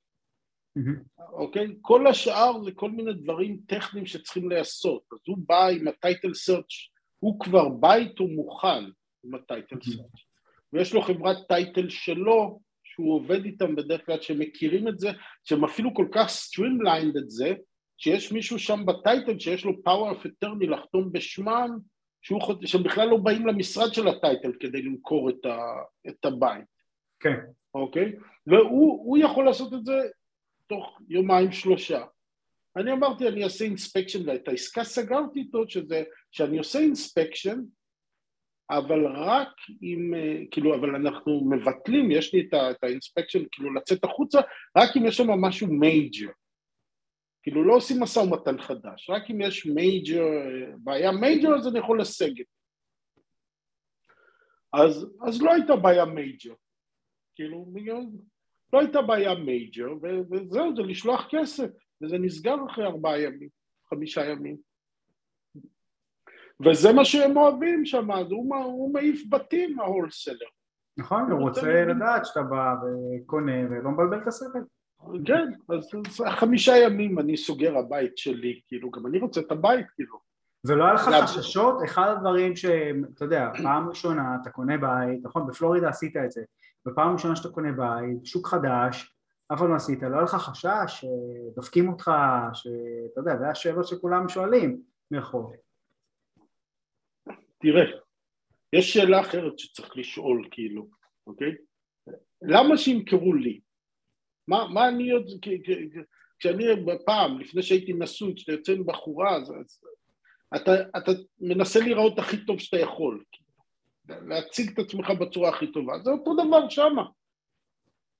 Mm-hmm. אוקיי? כל השאר זה כל מיני דברים טכניים שצריכים להיעשות. אז הוא בא עם ה title search, הוא כבר בא איתו מוכן עם ה title search. ויש לו חברת title שלו, שהוא עובד איתם בדרך כלל, שמכירים את זה, שהם אפילו כל כך streamlined את זה, שיש מישהו שם ב title שיש לו power of attorney לחתום בשמם, שהוא, שהם בכלל לא באים למשרד של ה title כדי למכור את, ה, את הבית. כן. אוקיי? והוא יכול לעשות את זה תוך יומיים שלושה. אני אמרתי אני אעשה inspection, ואת העסקה סגרתי איתו שזה, שאני עושה inspection, אבל רק אם, כאילו, אבל אנחנו מבטלים, יש לי את ה inspection, כאילו לצאת החוצה, רק אם יש שם משהו major. כאילו לא עושים משא ומתן חדש, רק אם יש major, בעיה major אז אני יכול לסגת. אז, אז לא הייתה בעיה major, כאילו לא הייתה בעיה major וזהו, זה לשלוח כסף, וזה נסגר אחרי ארבעה ימים, חמישה ימים. וזה מה שהם אוהבים שם, אז הוא, הוא מעיף בתים, ההולסלר. נכון, הוא רוצה לדעת שאתה בא וקונה ולא מבלבל את השכל. כן, אז חמישה ימים אני סוגר הבית שלי, כאילו, גם אני רוצה את הבית, כאילו. ולא היה לך חששות? אחד הדברים שאתה יודע, פעם ראשונה אתה קונה בית, נכון, בפלורידה עשית את זה, בפעם ראשונה שאתה קונה בית, שוק חדש, אף פעם לא עשית, לא היה לך חשש שדופקים אותך, שאתה יודע, זה השאלות שכולם שואלים מרחוב. תראה, יש שאלה אחרת שצריך לשאול, כאילו, אוקיי? למה שימכרו לי? מה, מה אני עוד, כשאני פעם, לפני שהייתי נשוי, כשאתה יוצא עם בחורה, אז, אז אתה, אתה מנסה להיראות הכי טוב שאתה יכול, להציג את עצמך בצורה הכי טובה, זה אותו דבר שמה.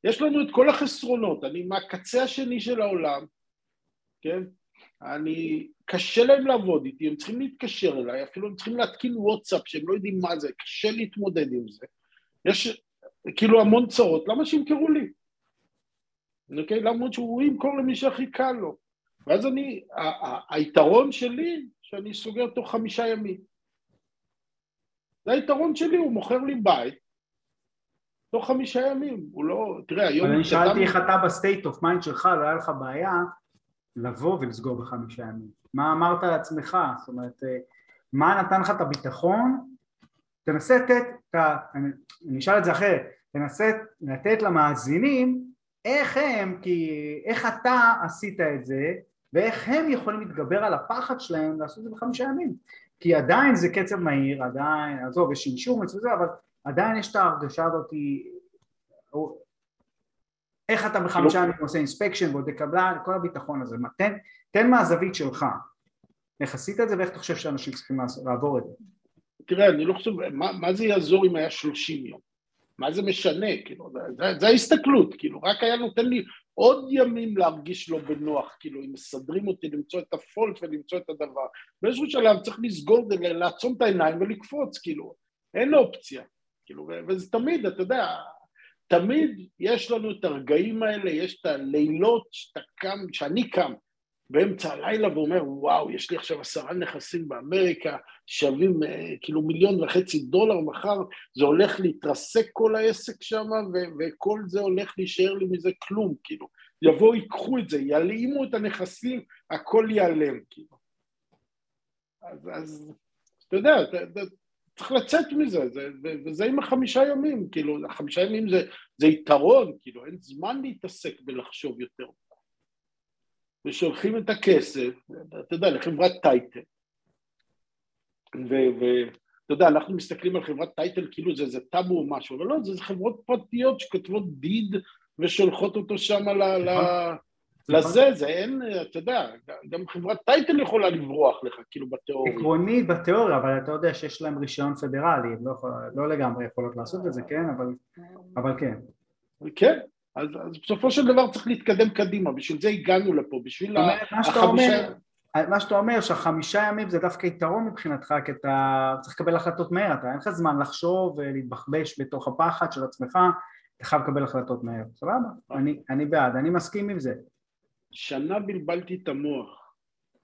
יש לנו את כל החסרונות, אני מהקצה השני של העולם, כן? אני, קשה להם לעבוד איתי, הם צריכים להתקשר אליי, אפילו הם צריכים להתקין וואטסאפ שהם לא יודעים מה זה, קשה להתמודד עם זה. יש כאילו המון צרות, למה שימכרו לי? אוקיי? למרות שהוא ימכור למי שהכי קל לו. ואז אני, היתרון שלי, שאני סוגר תוך חמישה ימים. זה היתרון שלי, הוא מוכר לי בית תוך חמישה ימים, הוא לא, תראה היום... אבל אני שאלתי איך אתה ב state of mind שלך, לא היה לך בעיה לבוא ולסגור בחמישה ימים. מה אמרת לעצמך? זאת אומרת, אה, מה נתן לך את הביטחון? תנסה לתת, אני אשאל את זה אחרת, תנסה לתת למאזינים איך הם, כי איך אתה עשית את זה ואיך הם יכולים להתגבר על הפחד שלהם לעשות את זה בחמישה ימים כי עדיין זה קצב מהיר, עדיין, עזוב, יש אינשורמנס וזה, אבל עדיין יש את ההרגשה הזאת איך אתה בחמישה ימים עושה אינספקשן בודק קבלן, כל הביטחון הזה, תן, תן מהזווית שלך. איך עשית את זה ואיך אתה חושב שאנשים צריכים לעבור את זה? תראה, אני לא חושב, מה, מה זה יעזור אם היה שלושים יום? מה זה משנה, כאילו, זה, זה ההסתכלות, כאילו, רק היה נותן לי עוד ימים להרגיש לא בנוח, כאילו, אם מסדרים אותי למצוא את הפולט ולמצוא את הדבר. באיזשהו שלב צריך לסגור, לעצום את העיניים ולקפוץ, כאילו, אין אופציה, כאילו, וזה תמיד, אתה יודע, תמיד יש לנו את הרגעים האלה, יש את הלילות שאתה קם, שאני קם, באמצע הלילה ואומר וואו יש לי עכשיו עשרה נכסים באמריקה שווים אה, כאילו מיליון וחצי דולר מחר זה הולך להתרסק כל העסק שם וכל זה הולך להישאר לי מזה כלום כאילו. יבואו ייקחו את זה ילאימו את הנכסים הכל ייעלם כאילו. אז, אז אתה יודע אתה, אתה, צריך לצאת מזה זה, וזה עם החמישה ימים כאילו החמישה ימים זה, זה יתרון כאילו אין זמן להתעסק בלחשוב יותר ושולחים את הכסף, אתה יודע, לחברת טייטל. ואתה יודע, אנחנו מסתכלים על חברת טייטל כאילו זה איזה טאבו או משהו, אבל לא, זה חברות פרטיות שכותבות דיד ושולחות אותו שם ל... נכון. לזה, זה אין, אתה יודע, גם חברת טייטל יכולה לברוח לך, כאילו בתיאוריה. עקרונית בתיאוריה, אבל אתה יודע שיש להם רישיון פדרלי, לא, לא לגמרי יכולות לעשות את זה, כן, אבל, אבל כן. כן, אז, אז בסופו של דבר צריך להתקדם קדימה, בשביל זה הגענו לפה, בשביל החמישה... מה שאתה אומר שהחמישה ימים זה דווקא יתרון מבחינתך כי אתה צריך לקבל החלטות מהר, אתה אין לך זמן לחשוב ולהתבחבש בתוך הפחד של עצמך, אתה חייב לקבל החלטות מהר, סבבה? אני, אני בעד, אני מסכים עם זה. שנה בלבלתי את המוח,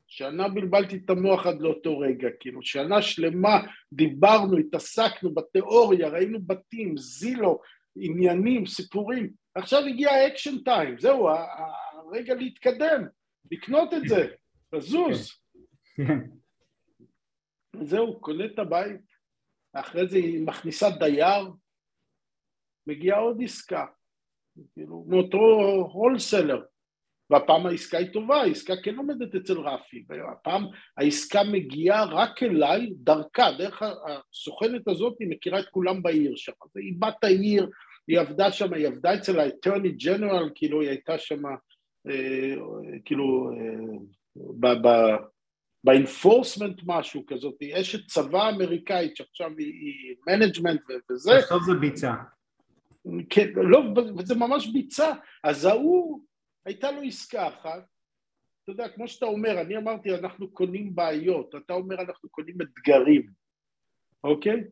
שנה בלבלתי את המוח עד לאותו רגע, כאילו שנה שלמה דיברנו, התעסקנו בתיאוריה, ראינו בתים, Zillow, עניינים, סיפורים, עכשיו הגיע ה action time, זהו, הרגע להתקדם, לקנות את זה, לזוז. זהו, קונה את הבית, אחרי זה היא מכניסה דייר, מגיעה עוד עסקה, כאילו, מאותו הולסלר. והפעם העסקה היא טובה, העסקה כן עומדת אצל רפי, והפעם העסקה מגיעה רק אליי, דרכה, דרך הסוכנת הזאת, היא מכירה את כולם בעיר שם. היא בת העיר, היא עבדה שם, היא עבדה אצל ה-Attorney General, כאילו היא הייתה שם, אה, כאילו, אה, ב enforcement משהו כזאת, היא אשת צבא אמריקאית שעכשיו היא management וזה. בסוף זה ביצה. כן, לא, וזה ממש ביצה. אז ההוא, הייתה לו עסקה אחת, אתה יודע, כמו שאתה אומר, אני אמרתי אנחנו קונים בעיות, אתה אומר אנחנו קונים אתגרים, אוקיי?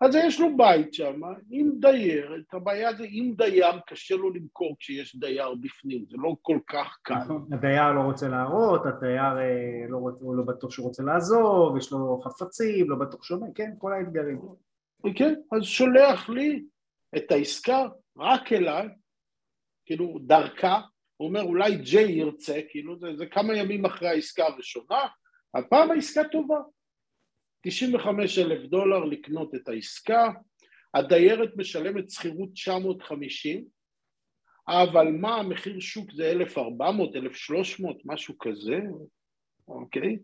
אז יש לו בית שם, עם דייר, את הבעיה זה אם דייר קשה לו למכור כשיש דייר בפנים, זה לא כל כך קל. נכון, הדייר לא רוצה להראות, הדייר אה, לא, רוצ, לא בטוח שהוא רוצה לעזוב, יש לו חפצים, לא בטוח שהוא... כן, כל האתגרים. כן, אז שולח לי את העסקה רק אליי, כאילו דרכה, הוא אומר אולי ג'יי ירצה, כאילו זה, זה כמה ימים אחרי העסקה הראשונה, הפעם העסקה טובה, 95 אלף דולר לקנות את העסקה, הדיירת משלמת שכירות 950, אבל מה המחיר שוק זה 1,400, 1,300, משהו כזה, אוקיי?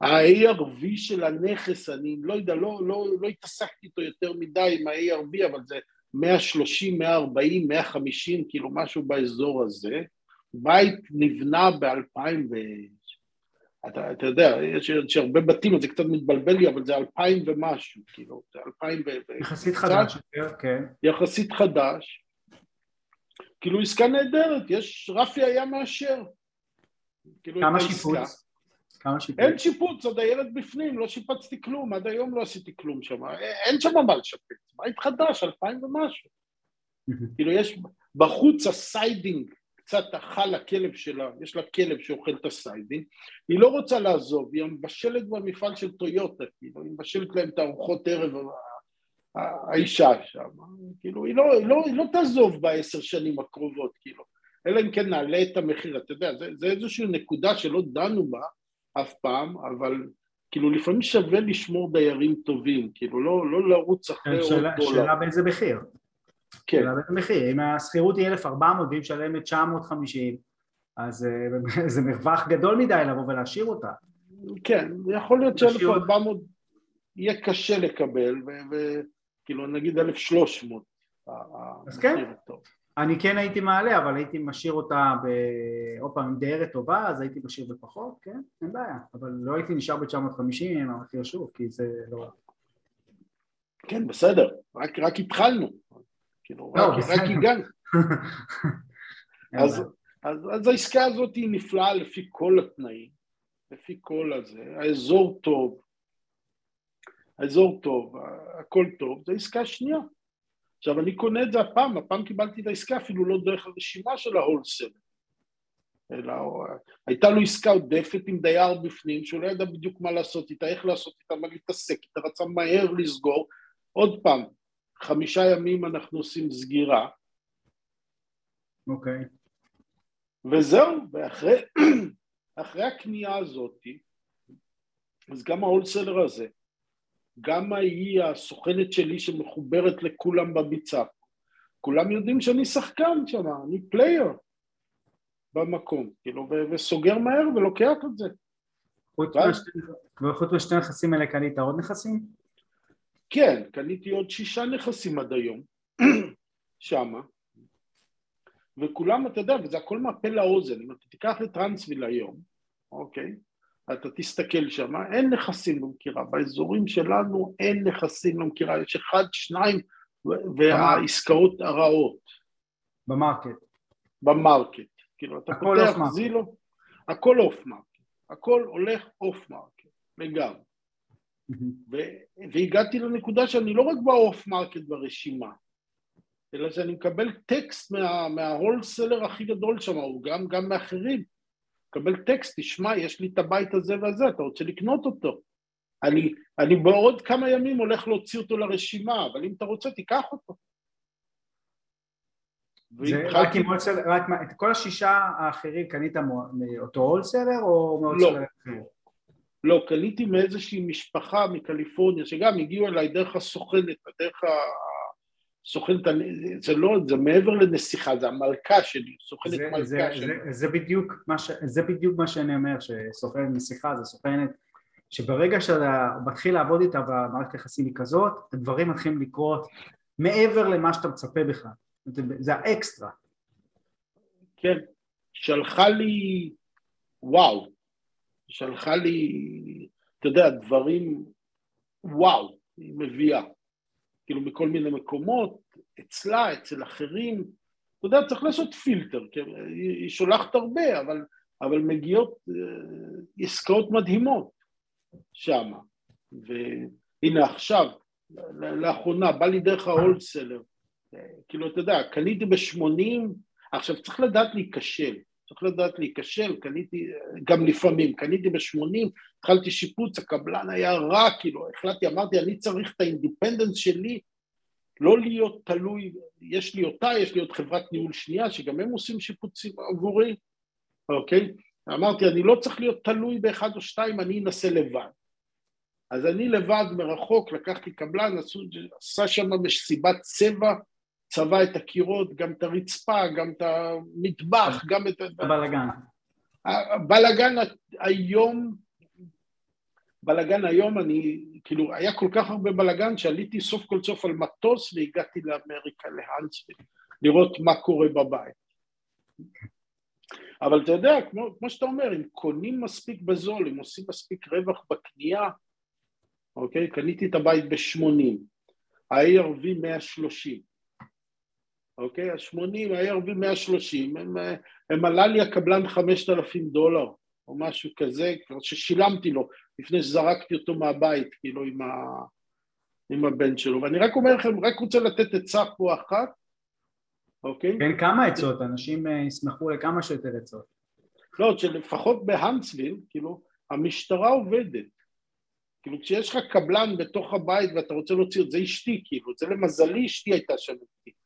ה-ARV של הנכס, אני לא יודע, לא, לא, לא התעסקתי איתו יותר מדי עם ה-ARV, אבל זה 130, 140, 150, כאילו משהו באזור הזה. בית נבנה ב-2000 ו... אתה, אתה יודע, יש, יש הרבה בתים, אז זה קצת מתבלבל לי, אבל זה 2000 ומשהו, כאילו, זה 2000 ו... יחסית חדש, כן. יחסית חדש. כאילו עסקה נהדרת, יש, רפי היה מאשר. כאילו כמה שיפוץ? כמה שיפוץ? אין שיפוץ, עוד הילד בפנים, לא שיפצתי כלום, עד היום לא עשיתי כלום שם, אין שם מה לשפץ, בית חדש, 2000 ומשהו. כאילו יש בחוץ ה siding קצת אכל הכלב שלה, יש לה כלב שאוכל את הסיידים, היא לא רוצה לעזוב, היא מבשלת במפעל של טויוטה, כאילו, היא מבשלת להם את הארוחות ערב האישה שם, כאילו, היא לא, היא לא, היא לא תעזוב בעשר שנים הקרובות, כאילו, אלא אם כן נעלה את המחיר, אתה יודע, זה, זה איזושהי נקודה שלא דנו בה אף פעם, אבל כאילו לפעמים שווה לשמור דיירים טובים, כאילו לא, לא לרוץ אחרי עוד דולר. שאלה באיזה מחיר. כן. המחיר, אם השכירות היא 1,400 והיא משלמת 950 אז אה, זה מרווח גדול מדי לבוא ולהשאיר אותה. כן, יכול להיות ש-1,400 יהיה קשה לקבל, וכאילו נגיד 1,300. אז כן, אני כן הייתי מעלה, אבל הייתי משאיר אותה, עוד פעם, עם דיירת טובה, אז הייתי משאיר בפחות, כן, אין בעיה, אבל לא הייתי נשאר ב-950 עם המחיר שוב, כי זה לא... כן, בסדר, רק, רק התחלנו. כאילו, לא, רק, רק הגענו. אז, אז, אז העסקה הזאת היא נפלאה לפי כל התנאים, לפי כל הזה, האזור טוב, האזור טוב, הכל טוב, זו עסקה שנייה. עכשיו אני קונה את זה הפעם, הפעם קיבלתי את העסקה אפילו לא דרך הרשימה של ההולסל, אלא הייתה לו עסקה עודפת עם דייר בפנים שהוא לא ידע בדיוק מה לעשות איתה, איך לעשות איתה, מה להתעסק איתה, רצה מהר לסגור, עוד פעם, חמישה ימים אנחנו עושים סגירה. אוקיי. Okay. וזהו, ואחרי הקנייה הזאת, אז גם ה wholesaler הזה, גם היא הסוכנת שלי שמחוברת לכולם בביצה, כולם יודעים שאני שחקן שם, אני player במקום, כאילו, וסוגר מהר ולוקח את זה. חוץ משתי נכסים האלה קנית עוד נכסים? כן, קניתי עוד שישה נכסים עד היום, שמה, וכולם, אתה יודע, וזה הכל מהפה לאוזן, אם אתה תיקח את האנטסוויל היום, אוקיי, אתה תסתכל שם, אין נכסים במכירה, באזורים שלנו אין נכסים במכירה, יש אחד, שניים, והעסקאות הרעות. ב market. ב market, כאילו אתה פותח Zillow, הכל off market, הכל הולך off market, לגמרי. והגעתי לנקודה שאני לא רק ב off market ברשימה, אלא שאני מקבל טקסט מה, מה wholesaler הכי גדול שם, או גם, גם מאחרים, מקבל טקסט, תשמע, יש לי את הבית הזה והזה, אתה רוצה לקנות אותו. אני, אני בעוד כמה ימים הולך להוציא אותו לרשימה, אבל אם אתה רוצה, תיקח אותו. זה רק עם wholesaler, רק את כל השישה האחרים קנית מאותו wholesaler או מ wholesaler לא. לא, קניתי מאיזושהי משפחה מקליפורניה, שגם הגיעו אליי דרך הסוכנת, דרך סוכנת, זה לא, זה מעבר לנסיכה, זה המלכה שלי, סוכנת זה, מלכה זה, שלי. זה, זה, בדיוק ש, זה בדיוק מה שאני אומר, שסוכנת נסיכה זה סוכנת שברגע שאתה מתחיל לעבוד איתה והמערכת היחסים היא כזאת, הדברים מתחילים לקרות מעבר למה שאתה מצפה בכלל, זה, זה האקסטרה. כן, שלחה לי, וואו, שלחה לי, אתה יודע, דברים, וואו, היא מביאה. כאילו מכל מיני מקומות, אצלה, אצל אחרים, אתה יודע, צריך לעשות פילטר? היא, שולחת הרבה, אבל, אבל מגיעות אה, עסקאות מדהימות שם. והנה עכשיו, לאחרונה, בא לי דרך ההולסלר, אה, כאילו, אתה יודע, קניתי ב-80, עכשיו צריך לדעת להיכשל, צריך לדעת להיכשל, קניתי, גם לפעמים, קניתי ב-80, התחלתי שיפוץ, הקבלן היה רע, כאילו, החלטתי, אמרתי, אני צריך את ה independence שלי, לא להיות תלוי, יש לי אותה, יש לי עוד חברת ניהול שנייה, שגם הם עושים שיפוצים עבורי, אוקיי? אמרתי, אני לא צריך להיות תלוי באחד או שתיים, אני אנסה לבד. אז אני לבד מרחוק, לקחתי קבלן, עשה שם מסיבת צבע, צבע את הקירות, גם את הרצפה, גם את המטבח, גם את... הבלאגן. הבלאגן היום, בלאגן היום אני, כאילו, היה כל כך הרבה בלאגן שעליתי סוף כל סוף על מטוס והגעתי לאמריקה, להאנסוויל, לראות מה קורה בבית. אבל אתה יודע, כמו, כמו שאתה אומר, אם קונים מספיק בזול, אם עושים מספיק רווח בקנייה, אוקיי? קניתי את הבית ב-80, ה-ARV 130, אוקיי? ה-80, ה-ARV 130, הם, הם עלה לי הקבלן 5,000 דולר או משהו כזה, כבר ששילמתי לו לפני שזרקתי אותו מהבית, כאילו עם, ה, עם הבן שלו. ואני רק אומר לכם, רק רוצה לתת עצה פה אחת, אוקיי? כן, כמה עצות, אנשים אה, ישמחו לכמה שיותר עצות. לא, שלפחות בהאנסוויל, כאילו, המשטרה עובדת. כאילו כשיש לך קבלן בתוך הבית ואתה רוצה להוציא את זה אשתי, כאילו, זה למזלי אשתי הייתה שם איתי.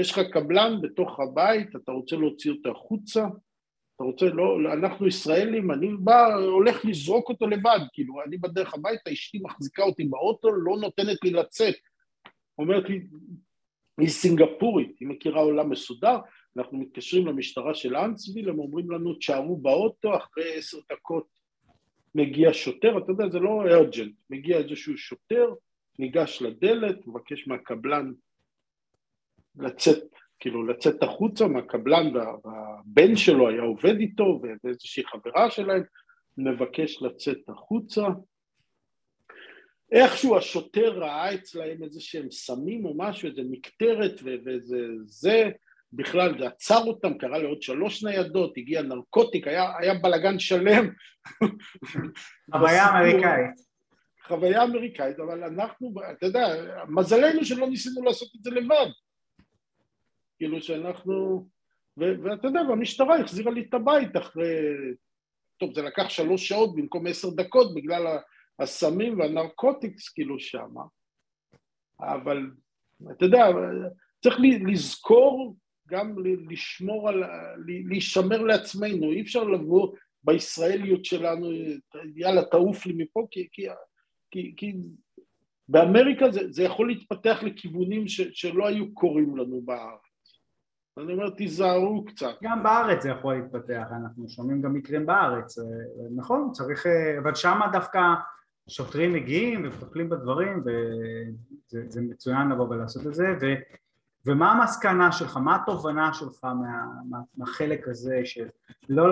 יש לך קבלן בתוך הבית, אתה רוצה להוציא אותו החוצה, אתה רוצה, לא, אנחנו ישראלים, אני בא, הולך לזרוק אותו לבד, כאילו, אני בדרך הביתה, אשתי מחזיקה אותי באוטו, לא נותנת לי לצאת. אומרת לי, היא סינגפורית, היא מכירה עולם מסודר, אנחנו מתקשרים למשטרה של אנצוויל, הם אומרים לנו, תשארו באוטו, אחרי עשר דקות מגיע שוטר, אתה יודע, זה לא ארג'נט, מגיע איזשהו שוטר, ניגש לדלת, מבקש מהקבלן לצאת, כאילו לצאת החוצה מהקבלן והבן שלו היה עובד איתו ואיזושהי חברה שלהם, מבקש לצאת החוצה. איכשהו השוטר ראה אצלהם איזה שהם סמים או משהו, איזה מקטרת ואיזה זה, בכלל זה עצר אותם, קרא לעוד שלוש ניידות, הגיע נרקוטיק, היה, היה בלאגן שלם. חוויה אמריקאית. חוויה אמריקאית, אבל אנחנו, אתה יודע, מזלנו שלא ניסינו לעשות את זה לבד. כאילו שאנחנו, ו- ואתה יודע, והמשטרה החזירה לי את הבית אחרי, טוב, זה לקח שלוש שעות במקום עשר דקות בגלל הסמים והנרקוטיקס כאילו שמה, אבל אתה יודע, צריך לזכור גם לשמור על, להישמר לעצמנו, אי אפשר לבוא בישראליות שלנו, יאללה תעוף לי מפה, כי, כי, כי, כי באמריקה זה, זה יכול להתפתח לכיוונים ש, שלא היו קורים לנו בארץ. אני אומר, תיזהרו קצת. גם בארץ זה יכול להתפתח, אנחנו שומעים גם מקרים בארץ, נכון, צריך, אבל שמה דווקא שוטרים מגיעים ומטפלים בדברים וזה מצוין לבוא ולעשות את זה ו, ומה המסקנה שלך, מה התובנה שלך מה, מה, מהחלק הזה של לא,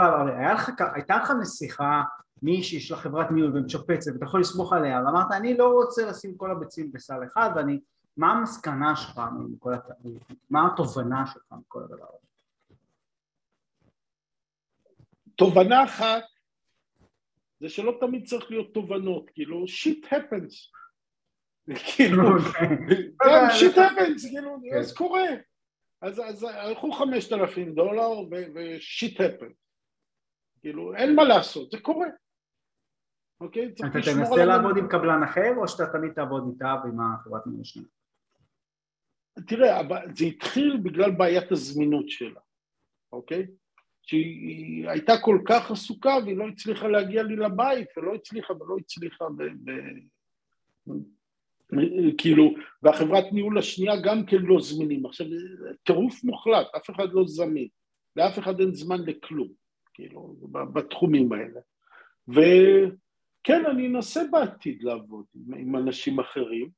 לך, הייתה לך נסיכה מישהי של חברת ניהול ומשפצת ואתה יכול לסמוך עליה ואמרת אני לא רוצה לשים כל הביצים בסל אחד ואני מה המסקנה שלך מכל הת... מה התובנה שלך מכל הדבר הזה? תובנה אחת זה שלא תמיד צריך להיות תובנות, כאילו שיט הפנס. כאילו, גם שיט הפנס, כאילו, כן. אז קורה. אז הלכו חמשת אלפים דולר ושיט הפנס. כאילו, אין מה לעשות, זה קורה. אוקיי? אתה תנסה לעבוד עם קבלן אחר או שאתה תמיד תעבוד איתה ועם החברת ניהול השנייה? תראה, זה התחיל בגלל בעיית הזמינות שלה, אוקיי? שהיא הייתה כל כך עסוקה והיא לא הצליחה להגיע לי לבית ולא הצליחה ולא הצליחה ב... ב... כאילו, והחברת ניהול השנייה גם כן לא זמינים. עכשיו, טירוף מוחלט, אף אחד לא זמין, לאף אחד אין זמן לכלום, כאילו, בתחומים האלה. וכן, אני אנסה בעתיד לעבוד עם, עם אנשים אחרים,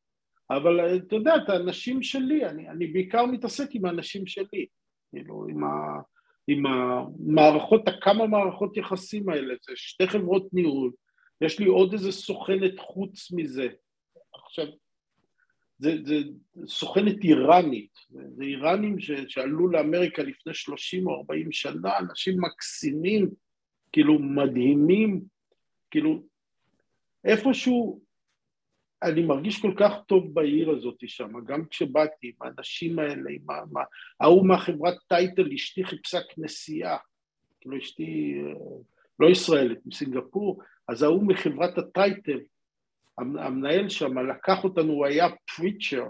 אבל אתה יודע, את האנשים שלי, אני, אני בעיקר מתעסק עם האנשים שלי, כאילו, עם, ה, עם המערכות, הכמה מערכות יחסים האלה, זה שתי חברות ניהול, יש לי עוד איזה סוכנת חוץ מזה. עכשיו, זה, זה סוכנת איראנית, זה איראנים ש, שעלו לאמריקה לפני 30 או 40 שנה, אנשים מקסימים, כאילו מדהימים, כאילו איפשהו אני מרגיש כל כך טוב בעיר הזאת שם, גם כשבאתי עם האנשים האלה, עם ההוא מהחברת טייטל, אשתי חיפשה כנסייה, כאילו אשתי לא ישראלית, מסינגפור, אז ההוא מחברת הטייטל, המנהל שם לקח אותנו, הוא היה פריצ'ר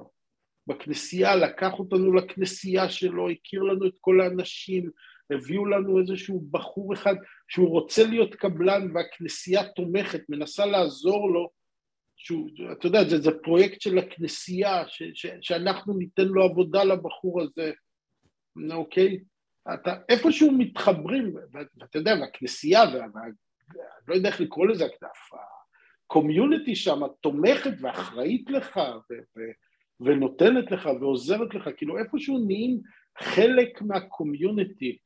בכנסייה, לקח אותנו לכנסייה שלו, הכיר לנו את כל האנשים, הביאו לנו איזשהו בחור אחד שהוא רוצה להיות קבלן והכנסייה תומכת, מנסה לעזור לו, שהוא, אתה יודע, זה, זה פרויקט של הכנסייה, ש, ש, שאנחנו ניתן לו עבודה לבחור הזה, אוקיי? אתה איפשהו מתחברים, ואתה יודע, והכנסייה, ואני לא יודע איך לקרוא לזה, ה community שם תומכת ואחראית לך ו- ו- ונותנת לך ועוזרת לך, כאילו איפשהו נהיים חלק מה community,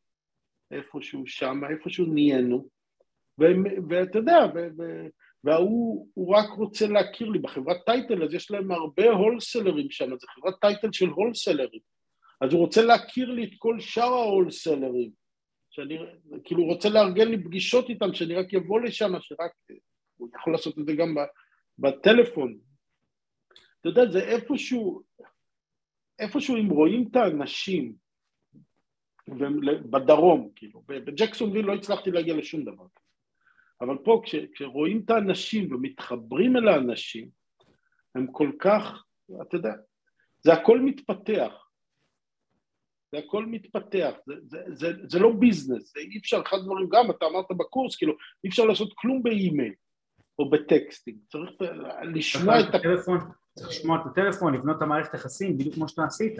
איפשהו שם, איפשהו נהיינו, ואתה יודע, וההוא הוא רק רוצה להכיר לי, בחברת title אז יש להם הרבה הולסלרים שם, זו חברת title של הולסלרים, אז הוא רוצה להכיר לי את כל שאר ההולסלרים, שאני כאילו רוצה לארגן לי פגישות איתם, שאני רק אבוא לשם, שרק הוא יכול לעשות את זה גם בטלפון. אתה יודע, זה איפשהו, איפשהו אם רואים את האנשים בדרום, כאילו, בג'קסונוויל לא הצלחתי להגיע לשום דבר. אבל פה כש, כשרואים את האנשים ומתחברים אל האנשים, הם כל כך, אתה יודע, זה הכל מתפתח. זה הכל מתפתח, זה, זה, זה, זה לא ביזנס, זה אי אפשר, אחד הדברים גם, אתה אמרת בקורס, כאילו, אי אפשר לעשות כלום באימייל. או בטקסטים, צריך לשמוע את הטלפון, צריך לשמוע את הטלפון, לבנות את המערכת היחסים בדיוק כמו שאתה עשית.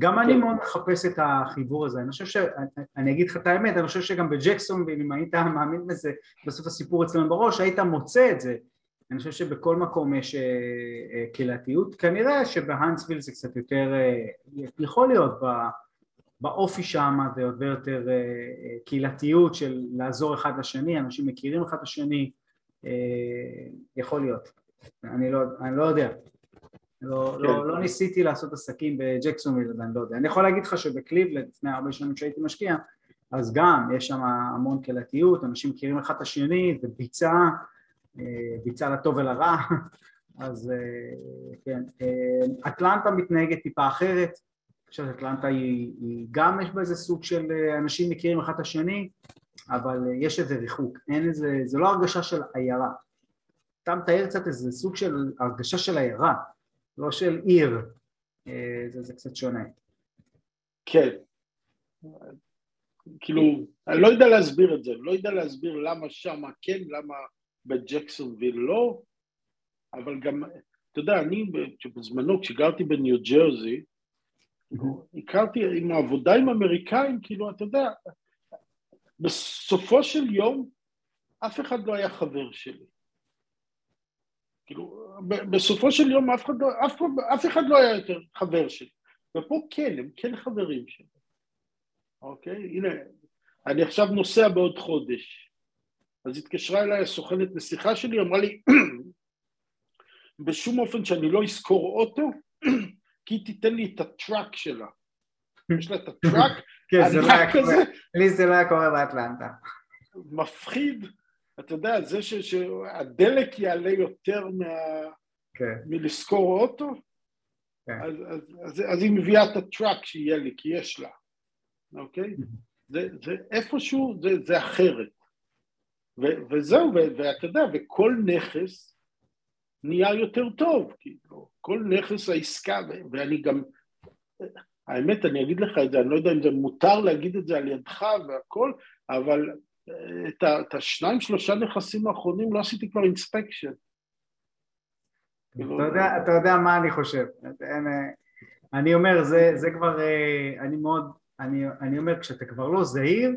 גם אני כן. מאוד מחפש את החיבור הזה, אני חושב ש... אני אגיד לך את האמת, אני חושב שגם בג'קסון, אם היית מאמין בזה, בסוף הסיפור אצלנו בראש, היית מוצא את זה. אני חושב שבכל מקום יש אה, אה, קהילתיות, כנראה שבהאנסוויל זה קצת יותר, אה, יכול להיות באופי שם זה הרבה יותר קהילתיות של לעזור אחד לשני, אנשים מכירים אחד לשני, אה, יכול להיות, אני לא, אני לא יודע, לא, כן. לא, לא ניסיתי לעשות עסקים בג'קסונוויל, אני לא יודע. אני יכול להגיד לך שבקליבלנד, לפני הרבה שנים שהייתי משקיע, אז גם יש שם המון קהילתיות, אנשים מכירים אחד את השני, זה ביצה, אה, ביצה לטוב ולרע, אז אה, כן. אטלנטה מתנהגת טיפה אחרת, אני חושב שאטלנטה היא, היא גם יש בה איזה סוג של אנשים מכירים אחד את השני, אבל אה, יש איזה ריחוק, אין איזה, זה לא הרגשה של עיירה. אתה מתאר קצת איזה סוג של הרגשה של עיירה, לא של עיר, אה, זה, זה קצת שונה. כן, כאילו, אני לא יודע להסביר את זה, לא יודע להסביר למה שם כן, למה בג'קסונוויל לא, אבל גם, אתה יודע, אני בזמנו כשגרתי בניו ג'רזי, הכרתי עם העבודה עם אמריקאים, כאילו, אתה יודע, בסופו של יום אף אחד לא היה חבר שלי. כאילו, בסופו של יום אף אחד, לא, אף, אף אחד לא היה יותר חבר שלי. ופה כן, הם כן חברים שלי. אוקיי? הנה, אני עכשיו נוסע בעוד חודש. אז התקשרה אליי הסוכנת לשיחה שלי, אמרה לי, בשום אופן שאני לא אזכור אוטו, כי היא תיתן לי את הטראק שלה. יש לה את הטראק כן, זה לא היה קורה, לי זה לא היה קורה באטלנטה. מפחיד, אתה יודע, זה שהדלק יעלה יותר כן. מלשכור אוטו, כן. אז היא מביאה את הטראק שיהיה לי, כי יש לה, אוקיי? זה איפשהו, זה אחרת. וזהו, ואתה יודע, וכל נכס נהיה יותר טוב, כאילו, כל נכס העסקה, ואני גם, האמת, אני אגיד לך את זה, אני לא יודע אם זה מותר להגיד את זה על ידך והכל, אבל את, השניים שלושה נכסים האחרונים לא עשיתי כבר אינספקשן. אתה יודע, אתה יודע מה אני חושב. אני אומר, זה, זה כבר, אני מאוד, אני, אני אומר, כשאתה כבר לא זהיר,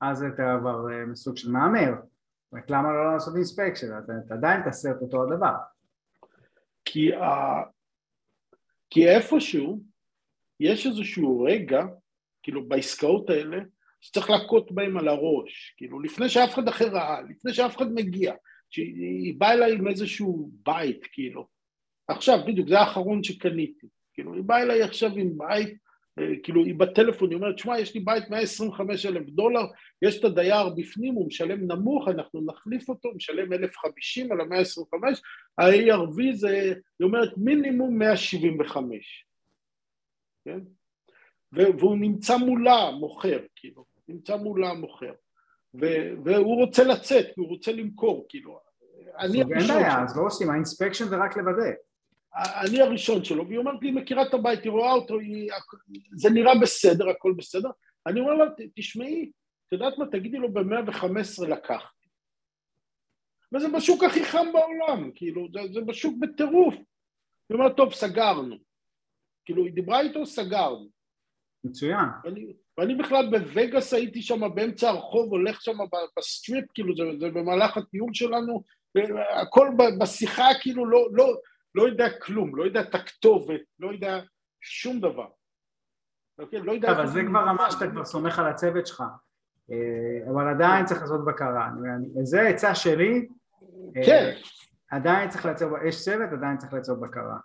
אז אתה כבר מסוג של מהמר. רק למה לא לעשות אינספקשן? אתה, אתה עדיין תעשה את אותו הדבר. כי, ה... כי איפשהו יש איזשהו רגע, כאילו בעסקאות האלה, שצריך להכות בהם על הראש, כאילו לפני שאף אחד אחר ראה, לפני שאף אחד מגיע, שהיא באה אליי עם איזשהו בית, כאילו. עכשיו, בדיוק, זה האחרון שקניתי. כאילו, היא באה אליי עכשיו עם בית, אה, כאילו, היא בטלפון, היא אומרת, שמע, יש לי בית 125 אלף דולר, יש את הדייר בפנים, הוא משלם נמוך, אנחנו נחליף אותו, משלם 1,050 על ה-125, ה-ARV זה, היא אומרת, מינימום 175, כן? והוא נמצא מולה, מוכר, כאילו, נמצא מולה, מוכר. והוא רוצה לצאת, הוא רוצה למכור, כאילו. אני הראשון. אין בעיה, אז לא עושים, האינספקשן זה רק לוודא. אני הראשון שלו, והיא אומרת לי, היא מכירה את הבית, היא רואה אותו, היא, זה נראה בסדר, הכל בסדר. אני אומר לה, תשמעי, את יודעת מה, תגידי לו ב-115 לקחתי. וזה בשוק הכי חם בעולם, כאילו, זה, זה בשוק בטירוף. היא אומרת, טוב, סגרנו. כאילו, היא דיברה איתו, סגרנו. מצוין. ואני, ואני בכלל בווגאס הייתי שם באמצע הרחוב, הולך שם ב Strip, כאילו, זה, זה במהלך הטיול שלנו, הכל בשיחה, כאילו, לא, לא, לא יודע כלום, לא יודע את הכתובת, לא יודע שום דבר. אוקיי? לא יודע... אבל זה כבר רמה שאתה כבר סומך על הצוות שלך. אה, אבל עדיין צריך לעשות בקרה. זה עצה שלי. אה, כן. עדיין צריך לייצר, יש צוות, עדיין צריך לייצר בקרה.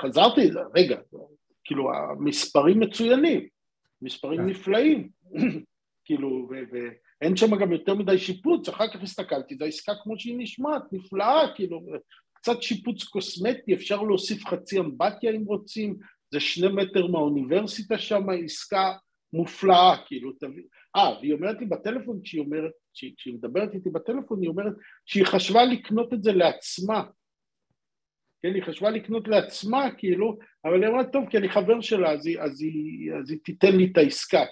חזרתי, רגע, כאילו המספרים מצוינים, מספרים כן. נפלאים, כאילו, ואין שם גם יותר מדי שיפוץ, אחר כך הסתכלתי, זו עסקה כמו שהיא נשמעת, נפלאה, כאילו, קצת שיפוץ קוסמטי, אפשר להוסיף חצי אמבטיה אם רוצים, זה שני מטר מהאוניברסיטה שם, עסקה מופלאה, כאילו, תביא... אה, והיא אומרת לי בטלפון, כשהיא אומרת, כשהיא מדברת איתי בטלפון, היא אומרת שהיא חשבה לקנות את זה לעצמה. כן, היא חשבה לקנות לעצמה, כאילו, אבל היא אמרה, טוב, כי אני חבר שלה, אז היא, אז היא, אז היא תיתן לי את העסקה.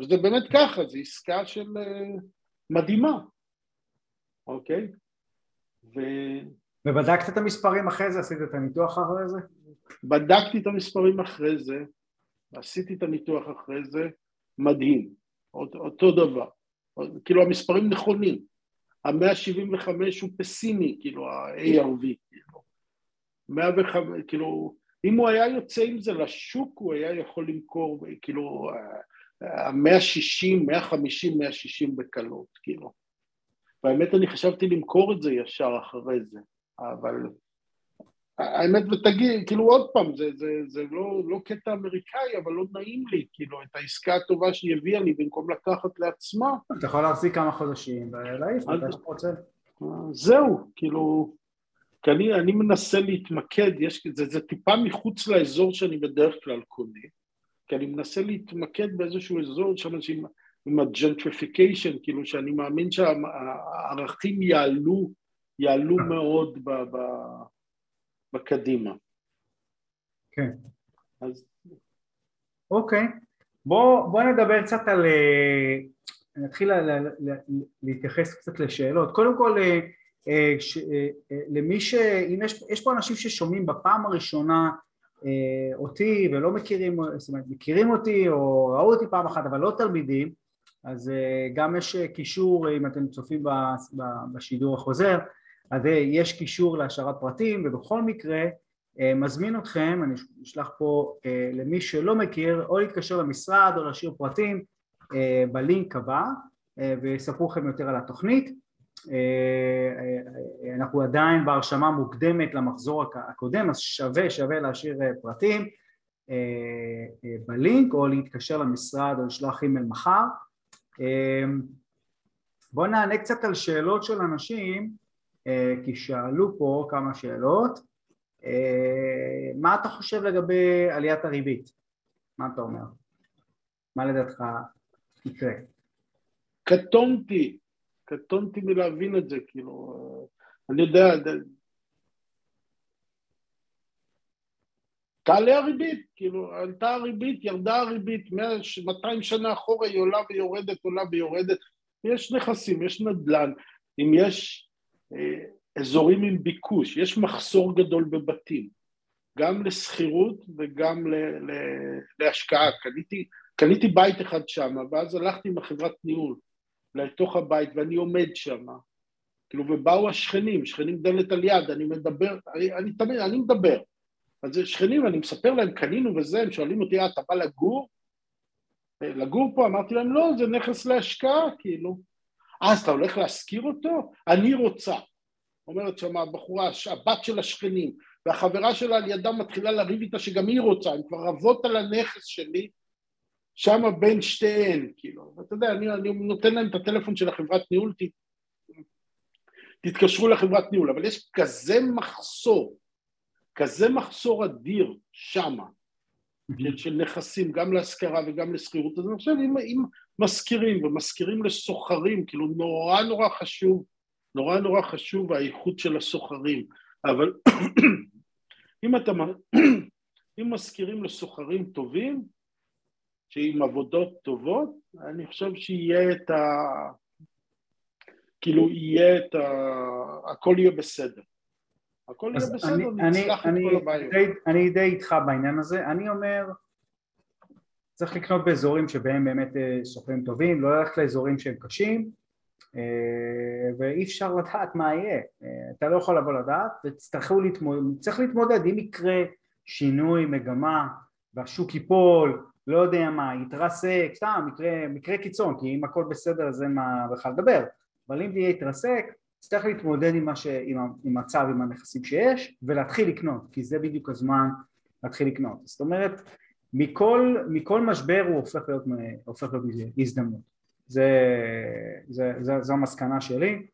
וזה באמת ככה, זו עסקה של uh, מדהימה, אוקיי? ו... ובדקת את המספרים אחרי זה? עשית את הניתוח אחרי זה? בדקתי את המספרים אחרי זה, עשיתי את הניתוח אחרי זה, מדהים, אותו, אותו דבר, כאילו המספרים נכונים, ה-175 הוא פסימי, כאילו ה-ARV, כאילו, 105, כאילו, אם הוא היה יוצא עם זה לשוק הוא היה יכול למכור, כאילו, ה-160, 150, 160 בקלות, כאילו. והאמת אני חשבתי למכור את זה ישר אחרי זה, אבל האמת ותגיד, כאילו עוד פעם, זה, זה, זה לא, לא קטע אמריקאי, אבל לא נעים לי, כאילו, את העסקה הטובה שהיא הביאה לי במקום לקחת לעצמה. אתה יכול להחזיק כמה חודשים ולהעיף מתי שאתה רוצה. זהו, כאילו, כי אני, אני מנסה להתמקד, יש, זה, זה טיפה מחוץ לאזור שאני בדרך כלל קונה, כי אני מנסה להתמקד באיזשהו אזור שם עם, עם ה gentrification, כאילו שאני מאמין שהערכים יעלו, יעלו מאוד ב, ב, בקדימה. כן. אז... אוקיי. בוא, בוא נדבר קצת על... אה, נתחיל להתייחס קצת לשאלות. קודם כל, אה, למי ש... אם יש, יש פה אנשים ששומעים בפעם הראשונה אותי ולא מכירים, זאת אומרת, מכירים אותי או ראו אותי פעם אחת, אבל לא תלמידים, אז גם יש קישור, אם אתם צופים בשידור החוזר, אז יש קישור להשארת פרטים ובכל מקרה אה, מזמין אתכם, אני אשלח פה אה, למי שלא מכיר או להתקשר למשרד או להשאיר פרטים אה, בלינק הבא ויספרו לכם יותר על התוכנית אנחנו עדיין בהרשמה מוקדמת למחזור הקודם אז שווה שווה להשאיר פרטים בלינק או להתקשר למשרד או לשלוח אימייל מחר בואו נענה קצת על שאלות של אנשים אה, כי שאלו פה כמה שאלות. אה, מה אתה חושב לגבי עליית הריבית? מה אתה אומר? מה לדעתך יקרה? קטונתי, קטונתי מלהבין את זה, כאילו, אני יודע, תעלה הריבית, כאילו, עלתה הריבית, ירדה הריבית, 200 שנה אחורה היא עולה ויורדת, עולה ויורדת, יש נכסים, יש נדל"ן, אם יש אזורים עם ביקוש, יש מחסור גדול בבתים, גם לשכירות וגם ל, ל, להשקעה. קניתי, קניתי בית אחד שם, ואז הלכתי עם החברת ניהול לתוך הבית ואני עומד שם, כאילו, ובאו השכנים, שכנים דלת על יד, אני מדבר, אני, אני תמיד, אני מדבר. אז שכנים, אני מספר להם, קנינו וזה, הם שואלים אותי, אה, אתה בא לגור? לגור פה? אמרתי להם, לא, זה נכס להשקעה, כאילו. אה, אז אתה הולך להשכיר אותו? אני רוצה. אומרת שם הבחורה, הבת של השכנים, והחברה שלה על ידה מתחילה לריב איתה שגם היא רוצה, הן כבר רבות על הנכס שלי, שם בין שתיהן, כאילו. ואתה יודע, אני, אני נותן להם את הטלפון של החברת ניהול, ת, תתקשרו לחברת ניהול, אבל יש כזה מחסור, כזה מחסור אדיר שמה, של, של נכסים, גם להשכרה וגם לשכירות, אז אני חושב אם, אם משכירים ומשכירים לסוחרים, כאילו נורא נורא חשוב, נורא נורא חשוב האיכות של הסוחרים, אבל אם אתה, אם משכירים לסוחרים טובים, שעם עבודות טובות, אני חושב שיהיה את ה... כאילו יהיה את ה... הכל יהיה בסדר. הכל יהיה בסדר, נצלח את כל הבעיות. אני די איתך בעניין הזה, אני אומר צריך לקנות באזורים שבהם באמת אה, סוחרים טובים, לא ללכת לאזורים שהם קשים אה, ואי אפשר לדעת מה יהיה, אה, אתה לא יכול לבוא לדעת וצריך להתמודד, צריך להתמודד אם יקרה שינוי מגמה והשוק ייפול, לא יודע מה, יתרסק, סתם מקרה, מקרה קיצון כי אם הכל בסדר אז אין מה בכלל לדבר. אבל אם תהיה יתרסק צריך להתמודד עם, ש... עם המצב, עם הנכסים שיש ולהתחיל לקנות כי זה בדיוק הזמן להתחיל לקנות. זאת אומרת מכל, מכל משבר הוא הופך להיות, הופך להיות הזדמנות. זה, זה, זה, זו המסקנה שלי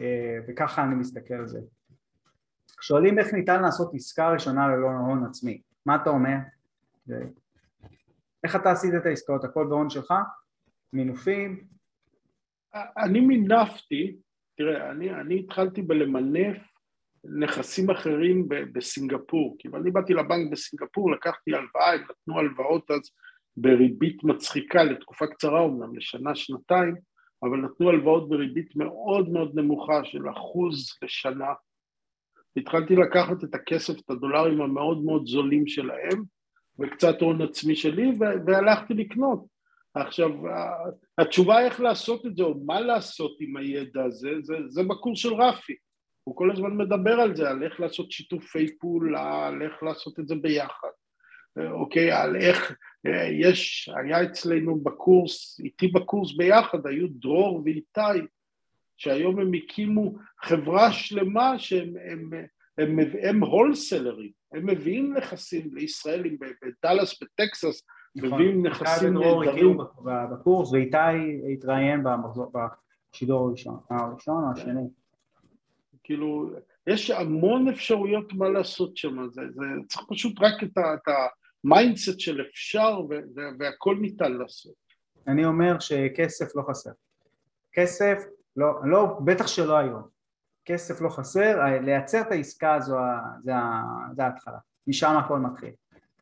אה, וככה אני מסתכל על זה. שואלים איך ניתן לעשות עסקה ראשונה ללא הון עצמי. מה אתה אומר? איך אתה עשית את העסקאות? הכל בהון שלך? מינופים? אני מינפתי, תראה, אני, אני התחלתי בלמנף נכסים אחרים בסינגפור, כאילו אני באתי לבנק בסינגפור, לקחתי הלוואה, הם נתנו הלוואות אז בריבית מצחיקה לתקופה קצרה אמנם, לשנה, שנתיים, אבל נתנו הלוואות בריבית מאוד מאוד נמוכה של אחוז לשנה. התחלתי לקחת את הכסף, את הדולרים המאוד מאוד זולים שלהם, וקצת הון עצמי שלי, והלכתי לקנות. עכשיו, התשובה איך לעשות את זה, או מה לעשות עם הידע הזה, זה, זה בקורס של רפי. הוא כל הזמן מדבר על זה, על איך לעשות שיתופי פעולה, על איך לעשות את זה ביחד. אוקיי, על איך, יש, היה אצלנו בקורס, איתי בקורס ביחד, היו דרור ואיתי, שהיום הם הקימו חברה שלמה שהם הם, הם, הם, הולסלרים, הם מביאים נכסים לישראלים בדאלאס, בטקסס, נכון. מביאים נכסים נהדרים. בקורס ואיתי התראיין בשידור הראשון, הראשון או השני. כאילו, יש המון אפשרויות מה לעשות שם, זה, זה צריך פשוט רק את, ה, את ה mindset של אפשר והכל ניתן לעשות. אני אומר שכסף לא חסר. כסף, לא, לא, בטח שלא היום. כסף לא חסר, לייצר את העסקה הזו, זה, זה ההתחלה, משם הכל מתחיל.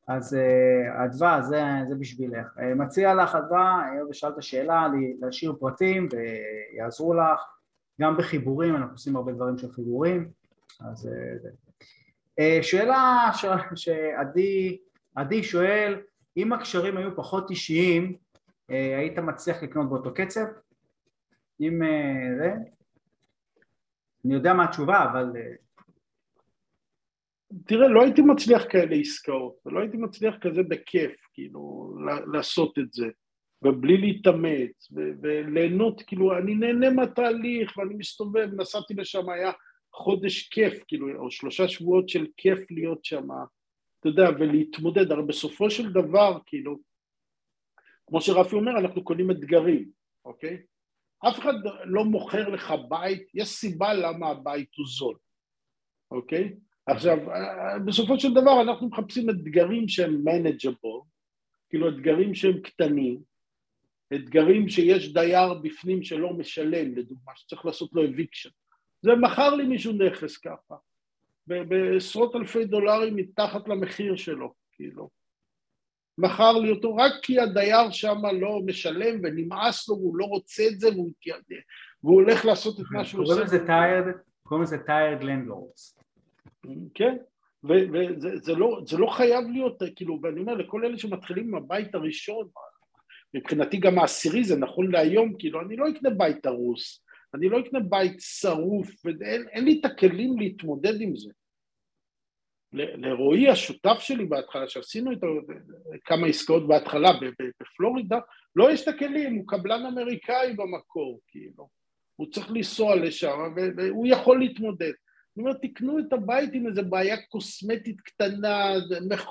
אז uh, אדווה, זה, זה בשבילך. Uh, מציע לך אדווה, היות ושאלת שאלה, להשאיר פרטים ויעזרו לך, גם בחיבורים, אנחנו עושים הרבה דברים של חיבורים, אז זה. שאלה ש... שעדי עדי שואל, אם הקשרים היו פחות אישיים, היית מצליח לקנות באותו קצב? אם זה? אני יודע מה התשובה, אבל... תראה, לא הייתי מצליח כאלה עסקאות, לא הייתי מצליח כזה בכיף, כאילו, לעשות את זה, ובלי להתאמץ, וליהנות, כאילו, אני נהנה מהתהליך, ואני מסתובב, נסעתי לשם, היה חודש כיף, כאילו, או שלושה שבועות של כיף להיות שם, אתה יודע, ולהתמודד, הרי בסופו של דבר, כאילו, כמו שרפי אומר, אנחנו קונים אתגרים, אוקיי? אף אחד לא מוכר לך בית, יש סיבה למה הבית הוא זול, אוקיי? עכשיו, בסופו של דבר אנחנו מחפשים אתגרים שהם manageable, כאילו אתגרים שהם קטנים, אתגרים שיש דייר בפנים שלא משלם, לדוגמה, שצריך לעשות לו eviction. זה מכר לי מישהו נכס ככה, בעשרות אלפי דולרים מתחת למחיר שלו, כאילו. מכר לי אותו רק כי הדייר שם לא משלם ונמאס לו והוא לא רוצה את זה והוא, והוא הולך לעשות את מה שהוא עושה. קוראים לזה tired landlords. כן, וזה לא, לא חייב להיות, כאילו, ואני אומר לכל אלה שמתחילים עם הבית הראשון, מבחינתי גם העשירי זה נכון להיום, כאילו, אני לא אקנה בית הרוס, אני לא אקנה בית שרוף, ואין לי את הכלים להתמודד עם זה. לרועי השותף שלי בהתחלה, שעשינו איתו כמה עסקאות בהתחלה בפלורידה, לא יש את הכלים, הוא קבלן אמריקאי במקור, כאילו. הוא צריך לנסוע לשם והוא יכול להתמודד. אני אומר, תקנו את הבית עם איזה בעיה קוסמטית קטנה,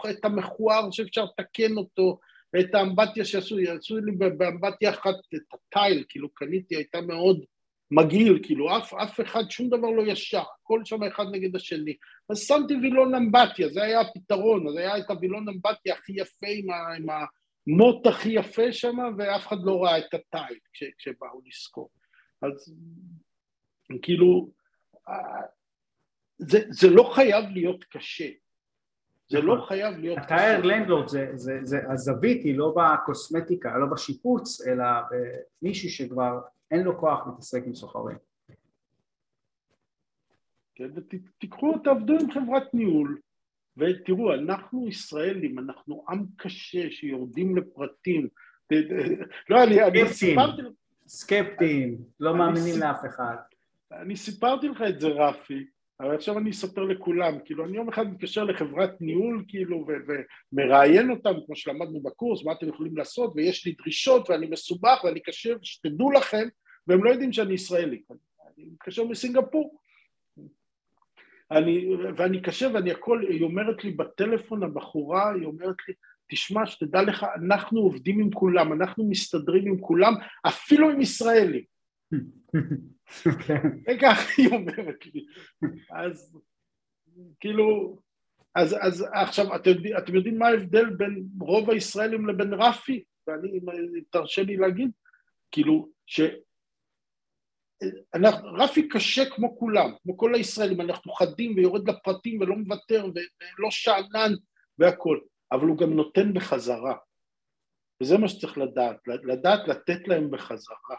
את המכוער שאפשר לתקן אותו, את האמבטיה שעשו, עשו לי באמבטיה אחת את הטייל, כאילו קניתי, הייתה מאוד מגעיל, כאילו אף, אף אחד, שום דבר לא ישר, הכל שם אחד נגד השני. אז שמתי וילון אמבטיה, זה היה הפתרון, אז היה את הווילון אמבטיה הכי יפה עם, ה, עם המוט הכי יפה שם, ואף אחד לא ראה את הטייל כש, כשבאו לזכור. אז כאילו, זה, זה לא חייב להיות קשה. זה לא נכון. חייב להיות... הטייר לנדלורד זה, זה, זה, הזווית היא לא בקוסמטיקה, לא בשיפוץ, אלא במישהו שכבר אין לו כוח להתעסק עם סוחרים. כן, ותיקחו, תעבדו עם חברת ניהול, ותראו, אנחנו ישראלים, אנחנו עם קשה שיורדים לפרטים. לא, אני, אני סיפרתי... סקפטיים, לא מאמינים לאף אחד. אני סיפרתי לך את זה, רפי, אבל עכשיו אני אספר לכולם, כאילו אני יום אחד מתקשר לחברת ניהול כאילו ומראיין אותם כמו שלמדנו בקורס, מה אתם יכולים לעשות ויש לי דרישות ואני מסובך ואני קשה שתדעו לכם והם לא יודעים שאני ישראלי, אני מתקשר מסינגפור. אני, ואני קשה ואני הכל, היא אומרת לי בטלפון הבחורה, היא אומרת לי תשמע שתדע לך אנחנו עובדים עם כולם, אנחנו מסתדרים עם כולם אפילו עם ישראלים וכך היא אומרת לי. אז כאילו, אז, אז עכשיו אתם, אתם יודעים מה ההבדל בין רוב הישראלים לבין רפי? ואני, תרשה לי להגיד, כאילו, ש... אנחנו, רפי קשה כמו כולם, כמו כל הישראלים, אנחנו חדים ויורד לפרטים ולא מוותר ולא שאנן והכול, אבל הוא גם נותן בחזרה. וזה מה שצריך לדעת, לדעת לתת להם בחזרה.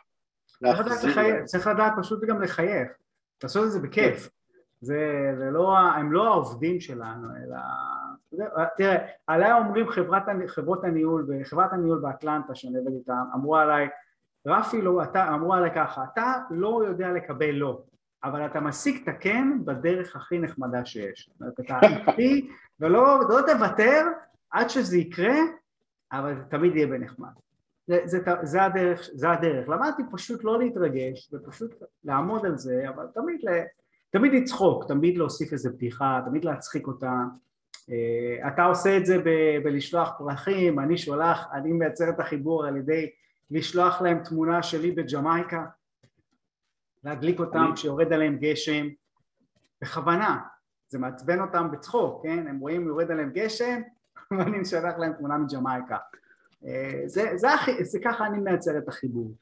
צריך לדעת פשוט גם לחייך, לעשות את זה בכיף. כן. זה, זה לא, הם לא העובדים שלנו, אלא... תראה, עליי אומרים חברת, חברות הניהול, וחברת הניהול באטלנטה שאני עובד איתה, אמרו עליי, רפי לא, אתה, אמרו עליי ככה, אתה לא יודע לקבל לא, אבל אתה משיג את הכן בדרך הכי נחמדה שיש. אתה איתי, ולא לא תוותר עד שזה יקרה, אבל זה תמיד יהיה בנחמד. זה, זה, זה, הדרך, זה הדרך. למדתי פשוט לא להתרגש ופשוט לעמוד על זה, אבל תמיד, תמיד לצחוק, תמיד להוסיף איזה בדיחה, תמיד להצחיק אותה. אה, אתה עושה את זה ב- בלשלוח פרחים, אני שולח, אני מייצר את החיבור על ידי לשלוח להם תמונה שלי בג'מייקה, להדליק אותם. כשיורד עליהם גשם, בכוונה, זה מעצבן אותם בצחוק, כן? הם רואים יורד עליהם גשם ואני שולח להם תמונה מג'מייקה. אה, זה, זה, זה, זה ככה אני מייצר את החיבור.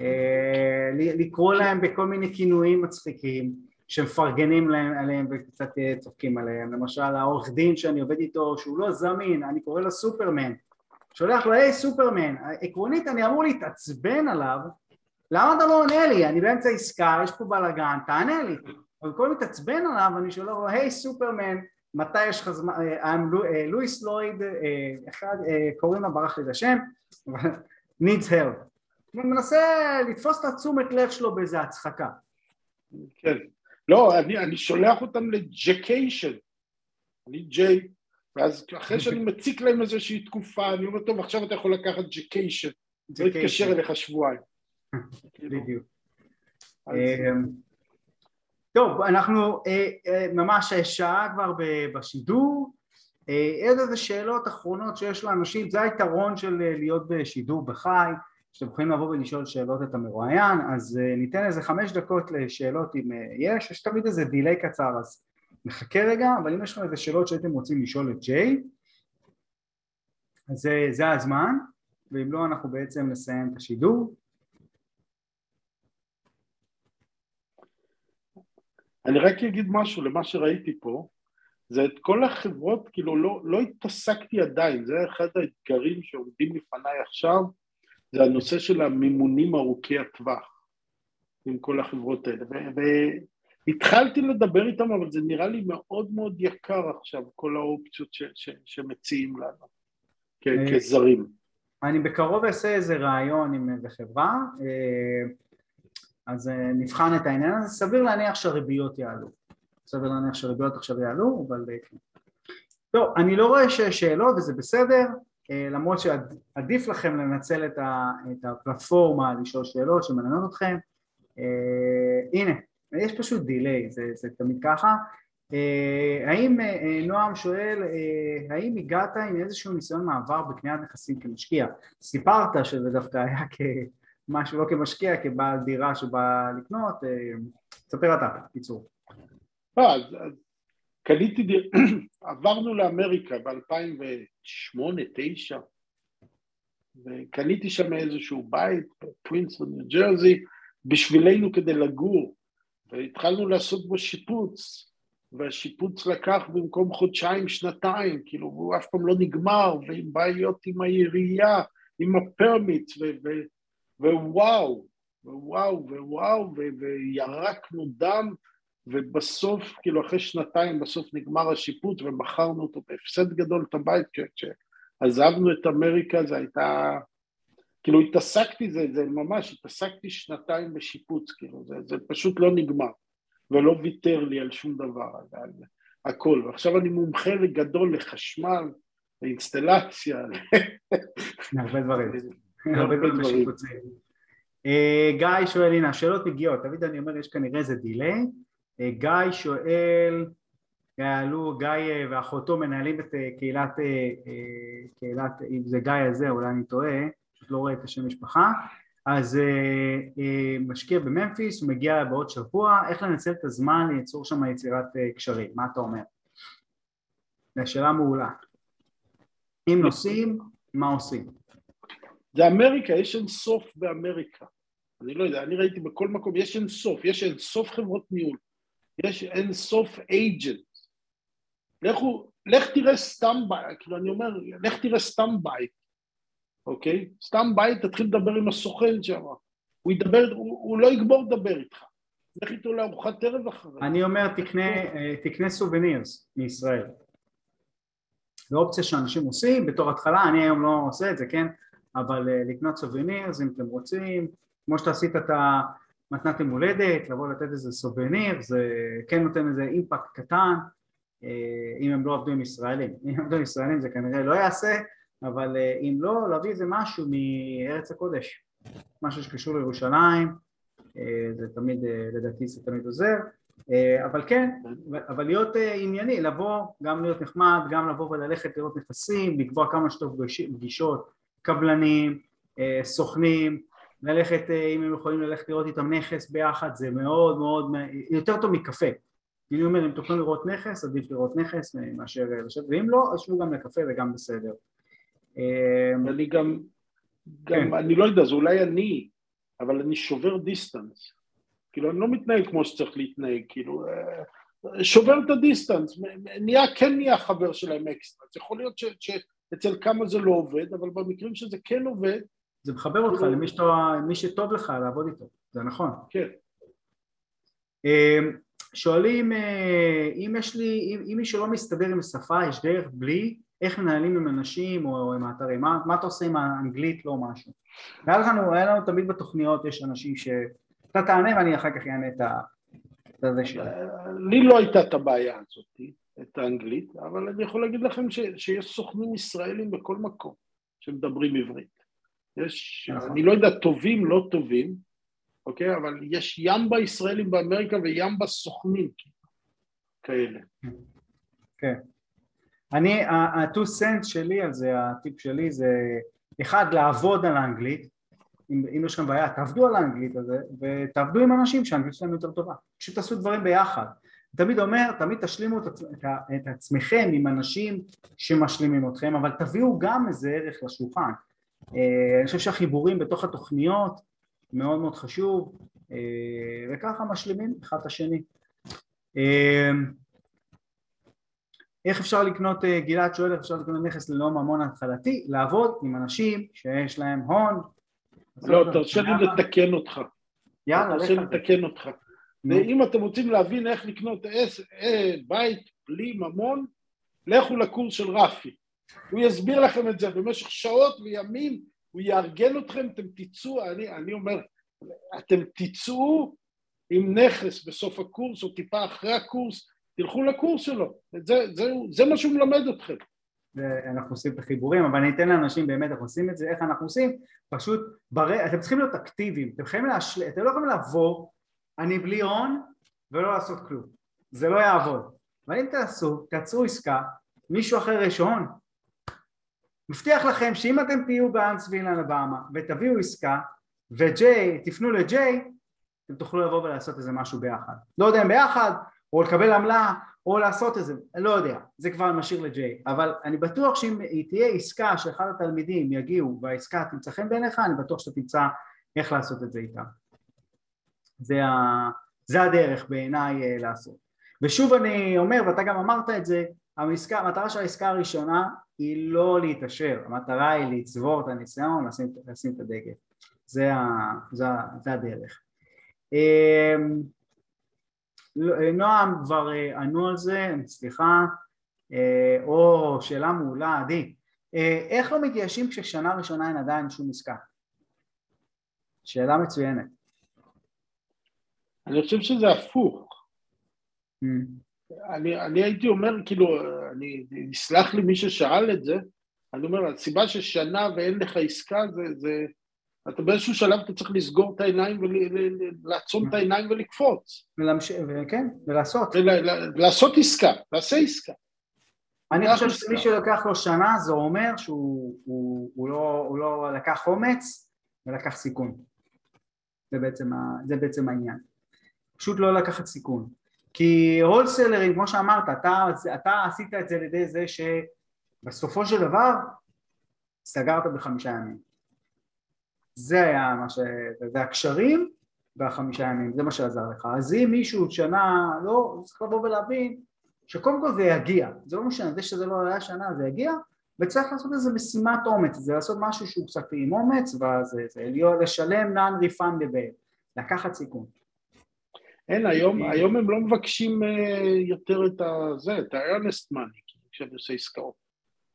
אה, לקרוא להם בכל מיני כינויים מצחיקים שמפרגנים להם עליהם וקצת אה, צוחקים עליהם, למשל העורך דין שאני עובד איתו שהוא לא זמין, אני קורא לו סופרמן, שולח לו היי סופרמן, עקרונית אני אמור להתעצבן עליו, למה אתה לא עונה לי? אני באמצע עסקה, יש פה בלאגן, תענה לי. אבל כל מתעצבן עליו אני שולח לו היי סופרמן, מתי יש לך זמן, אה, אה, לואיס לויד, אה, אחד, קוראים לה, ברח לי את השם, needs help. הוא מנסה לתפוס את התשומת לב שלו באיזה הצחקה. כן. לא, אני, אני שולח אותם לג'קיישן. אני ג'יי, ואז אחרי שאני מציק להם איזושהי תקופה, אני אומר, טוב, עכשיו אתה יכול לקחת ג'קיישן. זה יתקשר אליך שבועיים. בדיוק. טוב, אנחנו אה, אה, ממש שעה כבר בשידור, אה, איזה שאלות אחרונות שיש לאנשים, זה היתרון של אה, להיות בשידור בחי, שאתם יכולים לבוא ולשאול שאלות את המרואיין, אז אה, ניתן איזה חמש דקות לשאלות אם אה, יש, יש תמיד איזה דיליי קצר אז נחכה רגע, אבל אם יש לכם איזה שאלות שהייתם רוצים לשאול את ג'יי, אז זה, זה הזמן, ואם לא אנחנו בעצם נסיים את השידור. אני רק אגיד משהו למה שראיתי פה, זה את כל החברות, כאילו לא, לא התעסקתי עדיין, זה אחד האתגרים שעומדים לפניי עכשיו, זה הנושא של המימונים ארוכי הטווח עם כל החברות האלה, התחלתי לדבר איתם, אבל זה נראה לי מאוד מאוד יקר עכשיו, כל האופציות ש, ש, שמציעים לנו אה, כזרים. אני בקרוב אעשה איזה ראיון עם איזה חברה, אה, אז אה, נבחן את העניין הזה, סביר להניח שהריביות יעלו. סביר להניח שהריביות עכשיו יעלו, אבל כן. טוב, אני לא רואה שיש שאלות וזה בסדר, למרות שעדיף לכם לנצל את הפלטפורמה לשאול שאלות שמעניינות אתכם. הנה, יש פשוט דיליי, זה, זה תמיד ככה. אה, האם, אה, נועם שואל, אה, האם הגעת עם איזשהו ניסיון מעבר בקניית נכסים כמשקיע? סיפרת שזה דווקא היה כמשהו, לא כמשקיע, כבעל דירה שבא לקנות, ספר אתה, בקיצור. אז קניתי דירה, עברנו לאמריקה ב-2008-2009 וקניתי שם איזשהו בית בפרינסטון, ניו ג'רזי, בשבילנו כדי לגור. והתחלנו לעשות בו שיפוץ, והשיפוץ לקח במקום חודשיים, שנתיים, כאילו, הוא אף פעם לא נגמר, ועם בעיות עם העירייה, עם הפרמיט, ווואו, ווואו, ווואו, וירקנו דם, ובסוף, כאילו, אחרי שנתיים, בסוף נגמר השיפוץ, ומכרנו אותו בהפסד גדול את הבית, כשעזבנו את אמריקה, זו הייתה... כאילו התעסקתי, זה, זה ממש, התעסקתי שנתיים בשיפוץ, כאילו, זה, זה פשוט לא נגמר, ולא ויתר לי על שום דבר, על, על הכל, ועכשיו אני מומחה לגדול לחשמל, לאינסטלציה. הרבה דברים, הרבה דברים. אה, גיא שואל, הנה השאלות מגיעות, תמיד אני אומר יש כנראה איזה דיליי, אה, גיא שואל, יעלו, גיא אה, ואחותו מנהלים את קהילת, קהילת, אם זה גיא הזה אולי אני טועה, פשוט לא רואה את השם משפחה, אז משקיע בממפיס, הוא מגיע בעוד שבוע, איך לנצל את הזמן ליצור שם יצירת קשרים, מה אתה אומר? זו שאלה מעולה. אם נוסעים, מה עושים? זה אמריקה, יש אין סוף באמריקה. אני לא יודע, אני ראיתי בכל מקום, יש אין סוף, יש אין סוף חברות ניהול, יש אין סוף אייג'נט. לכו, לך תראה סתם בית, כאילו אני אומר, לך תראה סתם בית, אוקיי? סתם בית, תתחיל לדבר עם הסוכן שם. הוא ידבר, הוא, הוא לא יגמור לדבר איתך. לך איתו לארוחת ערב אחרי. אני אומר, תקנה, תקנה סובנירס מישראל. זו אופציה שאנשים עושים בתור התחלה, אני היום לא עושה את זה, כן? אבל אה, לקנות סובנירס אם אתם רוצים, כמו שאתה עשית את המתנת יום הולדת, לבוא לתת איזה סובניר, זה כן נותן איזה אימפקט קטן, אה, אם הם לא עבדו עם ישראלים. אם עבדו עם ישראלים זה כנראה לא יעשה, אבל אה, אם לא, להביא איזה משהו מארץ הקודש, משהו שקשור לירושלים, זה תמיד, לדעתי זה תמיד עוזר, אבל כן, אבל להיות ענייני, לבוא, גם להיות נחמד, גם לבוא וללכת לראות נכסים, לקבוע כמה שיותר פגישות, קבלנים, סוכנים, ללכת, אם הם יכולים ללכת לראות איתם נכס ביחד, זה מאוד מאוד, יותר טוב מקפה. אני אומר, אם תוכלו לראות נכס, עדיף לראות נכס מאשר לשבת, ואם לא, אז שבו גם לקפה וגם בסדר. אני גם, גם כן. אני לא יודע, זה אולי אני, אבל אני שובר דיסטנס. כאילו, אני לא מתנהג כמו שצריך להתנהג, כאילו, אה, שובר את הדיסטנס, נהיה, כן נהיה חבר שלהם אקסטרה. אז יכול להיות ש, שאצל כמה זה לא עובד, אבל במקרים שזה כן עובד... זה מחבר אותך כאילו... למי שאתה, שטוב לך לעבוד איתו, זה נכון. כן. אמ, שואלים אה, אם יש לי, אם, אם מישהו לא מסתדר עם השפה, יש דרך בלי איך מנהלים עם אנשים או עם האתרים, מה, מה אתה עושה עם האנגלית, לא משהו. והיה לנו, היה לנו תמיד בתוכניות, יש אנשים ש... אתה תענה ואני אחר כך אענה את ה... לי לא הייתה את הבעיה הזאת, את האנגלית, אבל אני יכול להגיד לכם ש, שיש סוכנים ישראלים בכל מקום שמדברים עברית. יש, נכון. אני לא יודע, טובים, לא טובים, אוקיי? אבל יש ימבה ישראלים באמריקה וימבה סוכנים כאלה. כן. אני, ה-2 cents שלי על זה, הטיפ שלי זה אחד, לעבוד על האנגלית, אם, אם יש לכם בעיה, תעבדו על האנגלית הזה ותעבדו עם אנשים שהאנגלית שלהם יותר טובה, פשוט תעשו דברים ביחד. תמיד אומר, תמיד תשלימו את, עצמכם עם אנשים שמשלימים אתכם, אבל תביאו גם איזה ערך לשולחן. אה, אני חושב שהחיבורים בתוך התוכניות מאוד מאוד חשוב, אה, וככה משלימים אחד את השני. אה, איך אפשר לקנות, גלעד שואל איך אפשר לקנות נכס ללא ממון התחלתי? לעבוד עם אנשים שיש להם הון. לא, תרשה לי לתקן אותך. יאללה, תרשה לי לתקן אותך. ואם אתם רוצים להבין איך לקנות עס, אה, בית בלי ממון, לכו לקורס של רפי. הוא יסביר לכם את זה במשך שעות וימים, הוא יארגן אתכם, אתם תצאו, אני, אני אומר, אתם תצאו עם נכס בסוף הקורס או טיפה אחרי הקורס, תלכו לקורס שלו, זה, זה, זה מה שהוא מלמד אתכם. אנחנו עושים את החיבורים, אבל אני אתן לאנשים באמת איך עושים את זה, איך אנחנו עושים, פשוט, בר... אתם צריכים להיות אקטיביים, אתם להשל... אתם לא יכולים לבוא, אני בלי הון ולא לעשות כלום, זה לא יעבוד, אבל אם תעשו, תעצרו עסקה, מישהו אחר יש הון, מבטיח לכם שאם אתם תהיו באנסוויל אלבמה ותביאו עסקה וג'יי, תפנו לג'יי, אתם תוכלו לבוא ולעשות איזה משהו ביחד. לא יודע אם ביחד, או לקבל עמלה, או לעשות איזה, לא יודע, זה כבר משאיר לג'יי, אבל אני בטוח שאם תהיה עסקה שאחד התלמידים יגיעו והעסקה תמצא חן בעיניך, אני בטוח שאתה תמצא איך לעשות את זה איתם. זה, ה, זה הדרך בעיניי אה, לעשות. ושוב אני אומר, ואתה גם אמרת את זה, המסקה, המטרה של העסקה הראשונה היא לא להתעשר, המטרה היא לצבור את הניסיון, לשים, לשים את הדגל. זה, ה, זה, זה הדרך. אמ, לא, נועם כבר אה, ענו על זה, סליחה, אה, או שאלה מעולה, עדי, אה, איך לא מתייאשים כששנה ראשונה אין עדיין שום עסקה? שאלה מצוינת. אני חושב שזה הפוך. Mm. אני, אני הייתי אומר, כאילו, אני, נסלח לי מי ששאל את זה, אני אומר, הסיבה ששנה ואין לך עסקה זה, זה אתה באיזשהו שלב אתה צריך לסגור את העיניים ולעצום את העיניים ולקפוץ. כן, ולעשות. לעשות עסקה, תעשה עסקה. אני חושב שמי שלוקח לו שנה זה אומר שהוא הוא, הוא לא, הוא לא לקח אומץ ולקח סיכון. זה בעצם, זה בעצם העניין. פשוט לא לקחת סיכון. כי הולסלרים, כמו שאמרת, אתה, אתה עשית את זה על ידי זה שבסופו של דבר סגרת בחמישה ימים. זה היה מה ש... זה הקשרים והחמישה ימים, זה מה שעזר לך. אז אם מישהו שנה, לא, צריך לבוא ולהבין שקודם כל זה יגיע, זה לא משנה, זה שזה לא היה שנה זה יגיע, וצריך לעשות איזה משימת אומץ, זה לעשות משהו שהוא קצת עם אומץ, וזה זה לשלם non-refundable, לקחת סיכון. אין, היום, היום הם לא מבקשים uh, יותר את. זה, את ה-earnest money, כשאני עושה עסקאות.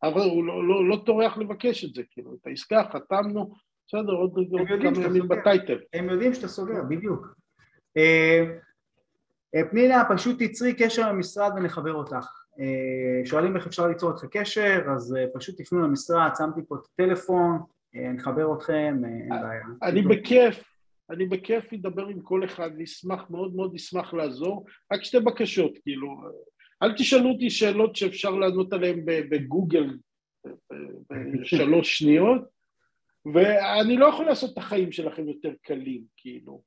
אבל הוא לא, לא, לא טורח לבקש את זה, כאילו, את העסקה חתמנו, בסדר, עוד כמה ימים בטייטל. הם יודעים שאתה סוגר, בדיוק. אה, אה, פנינה, פשוט תצרי קשר למשרד ונחבר אותך. אה, שואלים איך אפשר ליצור איתך קשר, אז פשוט תפנו למשרד, שמתי פה את הטלפון, נחבר אתכם, אין בעיה. אני בכיף, אני בכיף אדבר עם כל אחד, נשמח, מאוד מאוד נשמח לעזור. רק שתי בקשות, כאילו, אל תשאלו אותי שאלות שאפשר לענות עליהן בגוגל בשלוש שניות. ואני לא יכול לעשות את החיים שלכם יותר קלים, כאילו.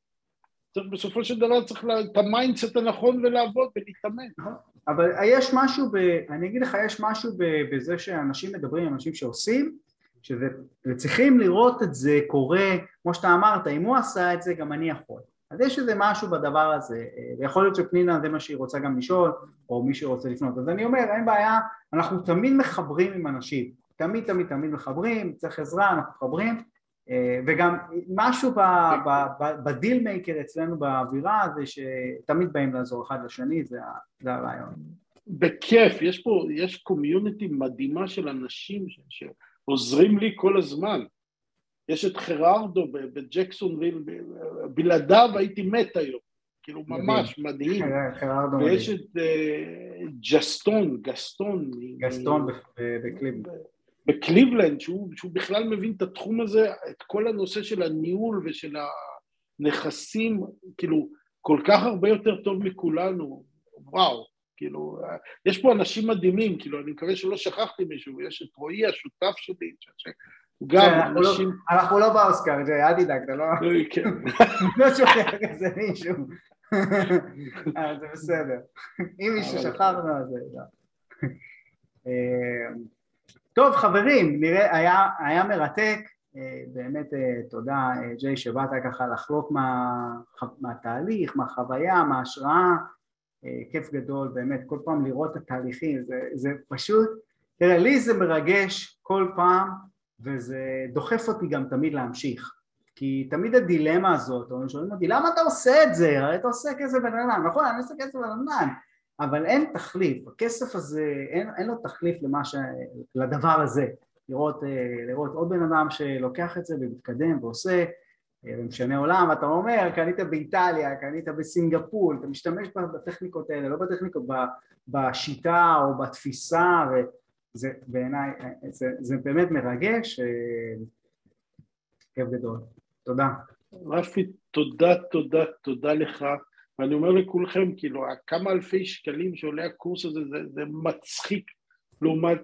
צריך בסופו של דבר צריך לה, את ה mindset הנכון ולעבוד ולהתאמן. נכון. אבל יש משהו, ב, אני אגיד לך, יש משהו ב, בזה שאנשים מדברים אנשים שעושים, שזה, וצריכים לראות את זה קורה, כמו שאתה אמרת, אם הוא עשה את זה, גם אני יכול. אז יש איזה משהו בדבר הזה, ויכול להיות שפנינה זה מה שהיא רוצה גם לשאול, או מי שרוצה לפנות. אז אני אומר, אין בעיה, אנחנו תמיד מחברים עם אנשים. תמיד תמיד תמיד מחברים, צריך עזרה, אנחנו מחברים אה, וגם משהו בדיל מייקר אצלנו באווירה זה שתמיד באים לעזור אחד לשני, זה, זה הרעיון. בכיף, יש פה, יש community מדהימה של אנשים ש, שעוזרים לי כל הזמן. יש את חררדו בג'קסונוויל, בלעדיו הייתי מת היום, כאילו ממש מדהים. ויש את אה, ג'סטון, גסטון. גסטון בקליבלנד. בקליבלנד, שהוא, שהוא בכלל מבין את התחום הזה, את כל הנושא של הניהול ושל הנכסים, כאילו, כל כך הרבה יותר טוב מכולנו, וואו, כאילו, יש פה אנשים מדהימים, כאילו, אני מקווה שלא שכחתי מישהו, יש את רועי השותף שלי, גם כן, לא- אנשים... אנחנו לא באוסקר, אל תדאג, אתה לא... כן. לא שוכח איזה מישהו. אה, זה בסדר. אם מישהו שכחנו, אז. לא. אה, טוב חברים, נראה, היה, היה מרתק, אה, באמת אה, תודה אה, ג'יי שבאת ככה לחלוק מה, מהתהליך, מהחוויה, מההשראה, כיף גדול באמת, כל פעם לראות את התהליכים, זה, זה פשוט, תראה לי זה מרגש כל פעם וזה דוחף אותי גם תמיד להמשיך, כי תמיד הדילמה הזאת, או שואלים אותי למה אתה עושה את זה? הרי אתה עושה כסף בנדל"ן, נכון אני עושה כסף בנדל"ן אבל אין תחליף, הכסף הזה אין, אין לו תחליף למה ש... לדבר הזה. לראות, אה, לראות עוד בן אדם שלוקח את זה ומתקדם ועושה ומשנה עולם, אתה אומר קנית באיטליה, קנית בסינגפור, אתה משתמש בטכניקות האלה, לא בטכניקות, בשיטה או בתפיסה וזה בעיניי, זה, זה באמת מרגש, אה, כיף גדול, תודה. רפי, תודה, תודה, תודה לך, ואני אומר לכולכם, כאילו, כמה אלפי שקלים שעולה הקורס הזה, זה, זה מצחיק לעומת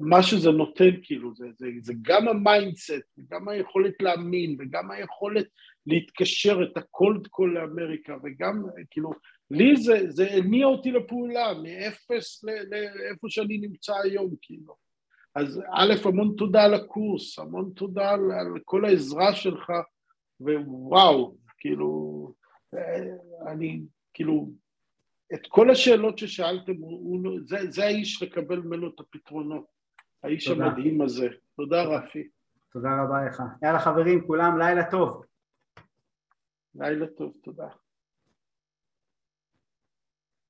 מה שזה נותן, כאילו, זה, זה, זה גם ה mindset, וגם היכולת להאמין, וגם היכולת להתקשר את ה cold call לאמריקה, וגם, כאילו, לי זה, זה הניע אותי לפעולה, מאפס לאיפה שאני נמצא היום, כאילו. אז א', המון תודה על הקורס, המון תודה על, על כל העזרה שלך, ווואו, כאילו, אה, אני, כאילו, את כל השאלות ששאלתם, הוא, זה, זה האיש לקבל ממנו את הפתרונות, האיש תודה. המדהים הזה. תודה רפי. תודה רבה לך. יאללה חברים, כולם לילה טוב. לילה טוב, תודה.